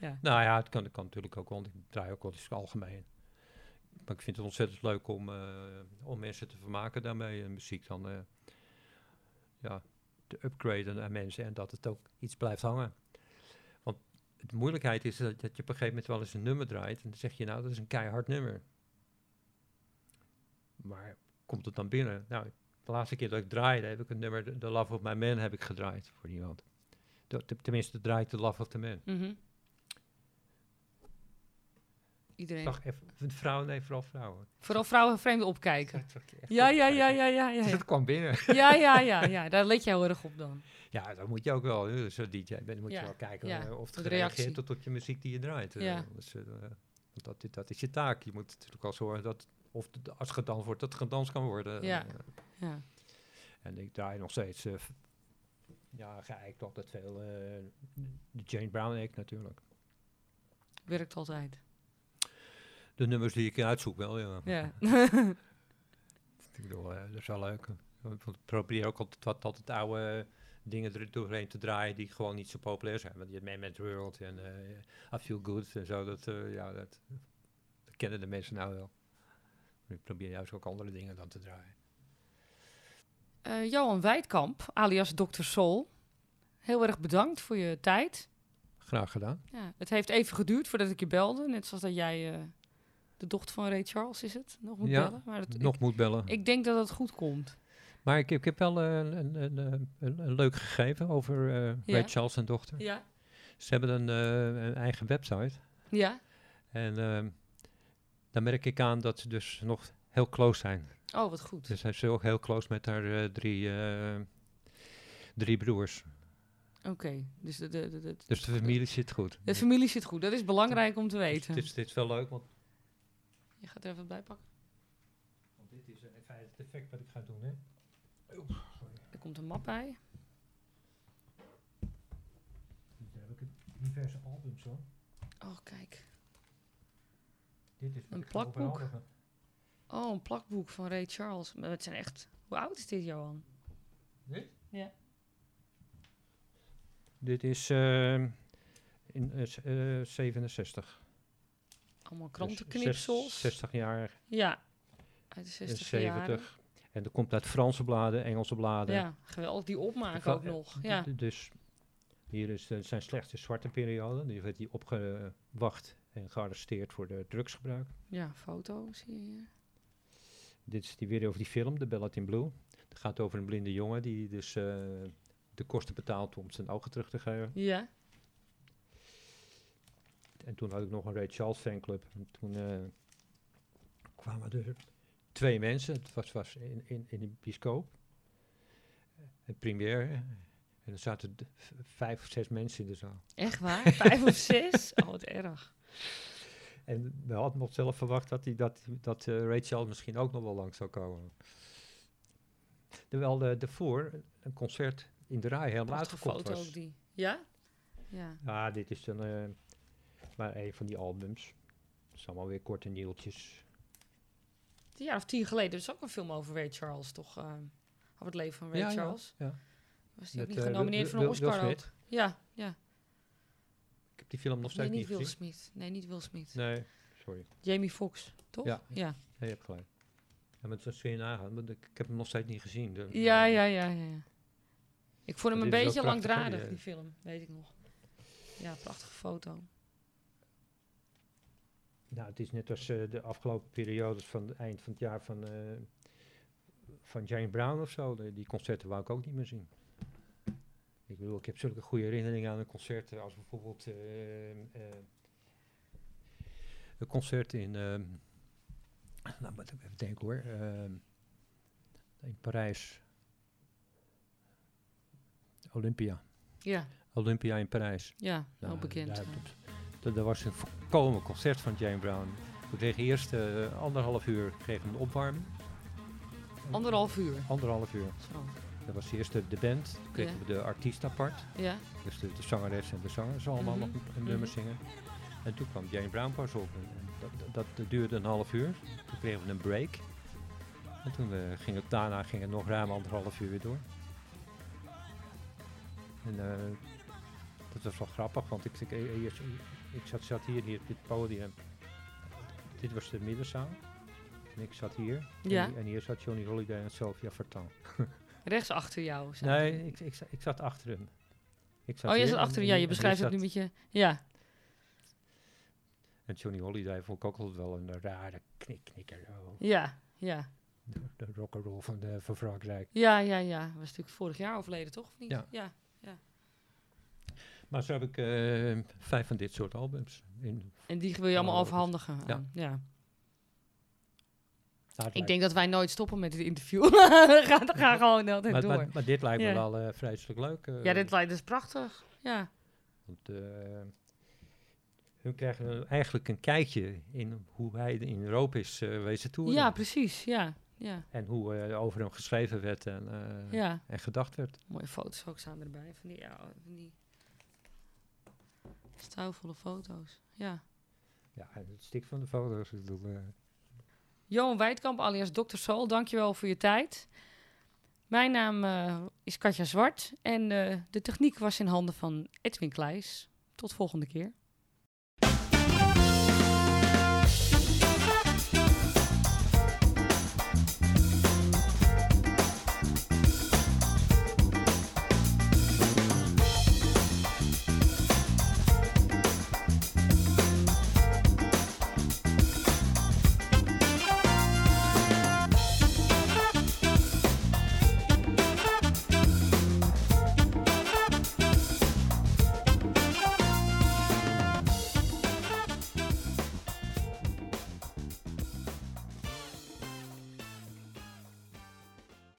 Ja, Nou ja, het kan, het kan natuurlijk ook, want ik draai ook wel eens algemeen. Maar ik vind het ontzettend leuk om, eh, om mensen te vermaken daarmee. En muziek dan eh, ja, te upgraden aan mensen en dat het ook iets blijft hangen. Want de moeilijkheid is dat, dat je op een gegeven moment wel eens een nummer draait. En dan zeg je, nou, dat is een keihard nummer. Maar komt het dan binnen? Nou, de laatste keer dat ik draaide, heb ik een nummer, The- Love of My Man, heb ik gedraaid voor iemand. Tenminste, draait The Love of the Man. Mhm. Iedereen. Zag even, vrouwen, nee, vooral vrouwen. Vooral vrouwen vreemd opkijken. Ja, ja, ja, ja, ja, ja. Dus dat kwam binnen. Ja, ja, ja, ja. Daar let je heel erg op dan. Ja, dat moet je ook wel. Zo'n DJ bent, moet je wel kijken eh, of het gereageerd wordt op je muziek die je draait. eh. Ja. Dus, eh, dat, is- dat is je taak. Je moet natuurlijk wel zorgen dat, of de, als gedanst wordt, dat gedanst kan worden. Ja. Eh, Ja. en ik draai nog steeds, eh, ja, geëikt altijd veel. eh, de Jane Brown act natuurlijk. Werkt altijd. De nummers die ik uitzoek wel, ja. Ja. Ik bedoel, dat is wel leuk. Ik probeer ook altijd wat altijd oude dingen er doorheen te draaien die gewoon niet zo populair zijn. Want je hebt Man's World en eh I Feel Good en zo. Dat, ja, dat, dat kennen de mensen nou wel. Ik probeer juist ook andere dingen dan te draaien. Eh, Johan Wijdkamp, alias Dr. Soul. Heel erg bedankt voor je tijd. Graag gedaan. Ja, het heeft even geduurd voordat ik je belde. Net zoals dat jij eh, de dochter van Ray Charles is het, nog moet Ja, bellen. Maar het, Nog moet bellen. ik, denk dat het goed komt. maar ik, ik heb wel eh, een, een, een, een, leuk gegeven over Ja. Ray Charles en dochter. Ja. Ze hebben een, een eigen website. Ja? En ehm daar merk ik aan dat ze dus nog heel close zijn. Oh, wat goed. Dus hij is ook heel close met haar eh, drie, eh, drie broers. Oké, dus de, de, Dus de familie zit goed. de familie zit goed. Dat is belangrijk om te Dus weten. dit, is, dit is wel leuk, want Je gaat er even bij pakken. dit is in feite het effect wat ik ga doen. Hè? Er komt een map bij. Hier heb ik diverse albums hoor. Oh, kijk. Dit is Een plakboek? Oh, een plakboek van Ray Charles. Maar het zijn echt... Hoe oud is dit, Johan? Dit? Ja. Dit is ehm, in eh, s- eh, 67. Allemaal Dus krantenknipsels. zes- 60 jaar Ja. Uit de en 60 jaren. 70. En dat komt uit Franse bladen, Engelse bladen. Ja, geweldig. Die opmaken ook nog. Ja. Dus hier is eh, zijn slechtste zwarte periode. Die werd hij opgewacht en gearresteerd voor de drugsgebruik. ja, foto zie je hier. Dit is die weer over die film, The Ballad in Blue. Het gaat over een blinde jongen die dus eh, de kosten betaalt om zijn ogen terug te geven. Ja. En toen had ik nog een Ray Charles fanclub. En toen eh, kwamen er twee mensen. Het was, was in, in, in een bioscoop. Een première. En er zaten vijf of zes mensen in de zaal. Echt waar? Vijf of zes? Oh, wat erg. En we hadden nog zelf verwacht dat, die, dat, dat eh, Rachel misschien ook nog wel lang zou komen. Terwijl de, daarvoor een concert in de rij helemaal uitverkocht was. ook die. Ja? Ja. Ja, dit is dan eh, maar een van die albums. Het zijn allemaal weer korte nieuwtjes. Een jaar of tien geleden is ook een film over Ray Charles, toch? eh, over het leven van Ray Ja, ja, Charles. ja. Was die ook niet eh, genomineerd voor een Oscar ook? Ja, ja. Ik heb die film nog Nee, steeds niet niet Will gezien. Smith. Nee, niet Will Smith. Nee, sorry. Jamie Foxx, toch? Ja. Ja. Nee, je hebt gelijk. Ja, maar dat kun je nagaan. want Ik, heb hem nog steeds niet gezien. De- Ja, ja, ja, ja. ja. Ik vond hem een beetje langdradig, die, die film. Weet ik nog. Ja, prachtige foto. Nou, het is net als eh, de afgelopen periodes van het eind van het jaar van, eh, van Jane Brown of zo. De- die concerten wou ik ook niet meer zien. Ik bedoel, ik heb zulke goede herinneringen aan een concert als bijvoorbeeld eh, eh, een concert in, ehm, nou even denken hoor, ehm, in Parijs. Olympia. Ja, Olympia in Parijs. ja, Nou, ook bekend. daar-. Dat, dat was een volkomen concert van Jane Brown. We kregen eerst eh, anderhalf uur kregen we een opwarming. Anderhalf uur. Anderhalf uur. Zo. Dat was eerst de, de band. Toen kregen Ja. we de artiest apart. Ja, Dus de, de zangeres en de zanger ze allemaal Mhm. nog een, een nummer Mhm. zingen. En toen kwam Jane Brown pas op. En, dat, dat, dat duurde een half uur. Toen kregen we een break. En toen eh, ging het, daarna ging het nog ruim anderhalf uur weer door. En eh, dat was wel grappig, want ik, ik, ik, ik, zat, zat hier, hier op dit podium. Dit was de middenzaal. En ik zat hier. Ja. En, en hier zat Johnny Holiday en Sylvia Vartan. rechts achter jou. Nee, ik, ik, ik zat achter hem. Ik zat Oh, je zat achter en Ja, je beschrijft het nu met je... Ja, En Johnny Holiday vond ik ook altijd wel een rare knikknikker. Oh, ja, ja. de, de rock'n'roll van, de, van Frankrijk. Ja, ja, ja. Was natuurlijk vorig jaar overleden, toch? Of niet? Ja. ja. Maar zo heb ik eh, vijf van dit soort albums. In, En die wil je allemaal overhandigen. ja. ja. Ik lijkt- denk dat wij nooit stoppen met dit interview. We gaan, gaan gewoon altijd maar, door. maar, maar dit lijkt me Ja. wel eh, vreselijk leuk. eh, ja, dit lijkt dus prachtig. Ja. Want, hun krijgen eigenlijk een kijkje in hoe hij in Europa is wezen toeren. ja, precies. Ja, ja, En hoe over hem geschreven werd en, ja. en gedacht werd. Mooie foto's ook staan erbij. Van die, ja, van die foto's. Ja. Ja, het stik van de foto's. Ik bedoel, Johan Wijdkamp alias Dr. Soul, dankjewel voor je tijd. Mijn naam eh, is Katja Zwart en eh, de techniek was in handen van Edwin Kleijs. Tot volgende keer.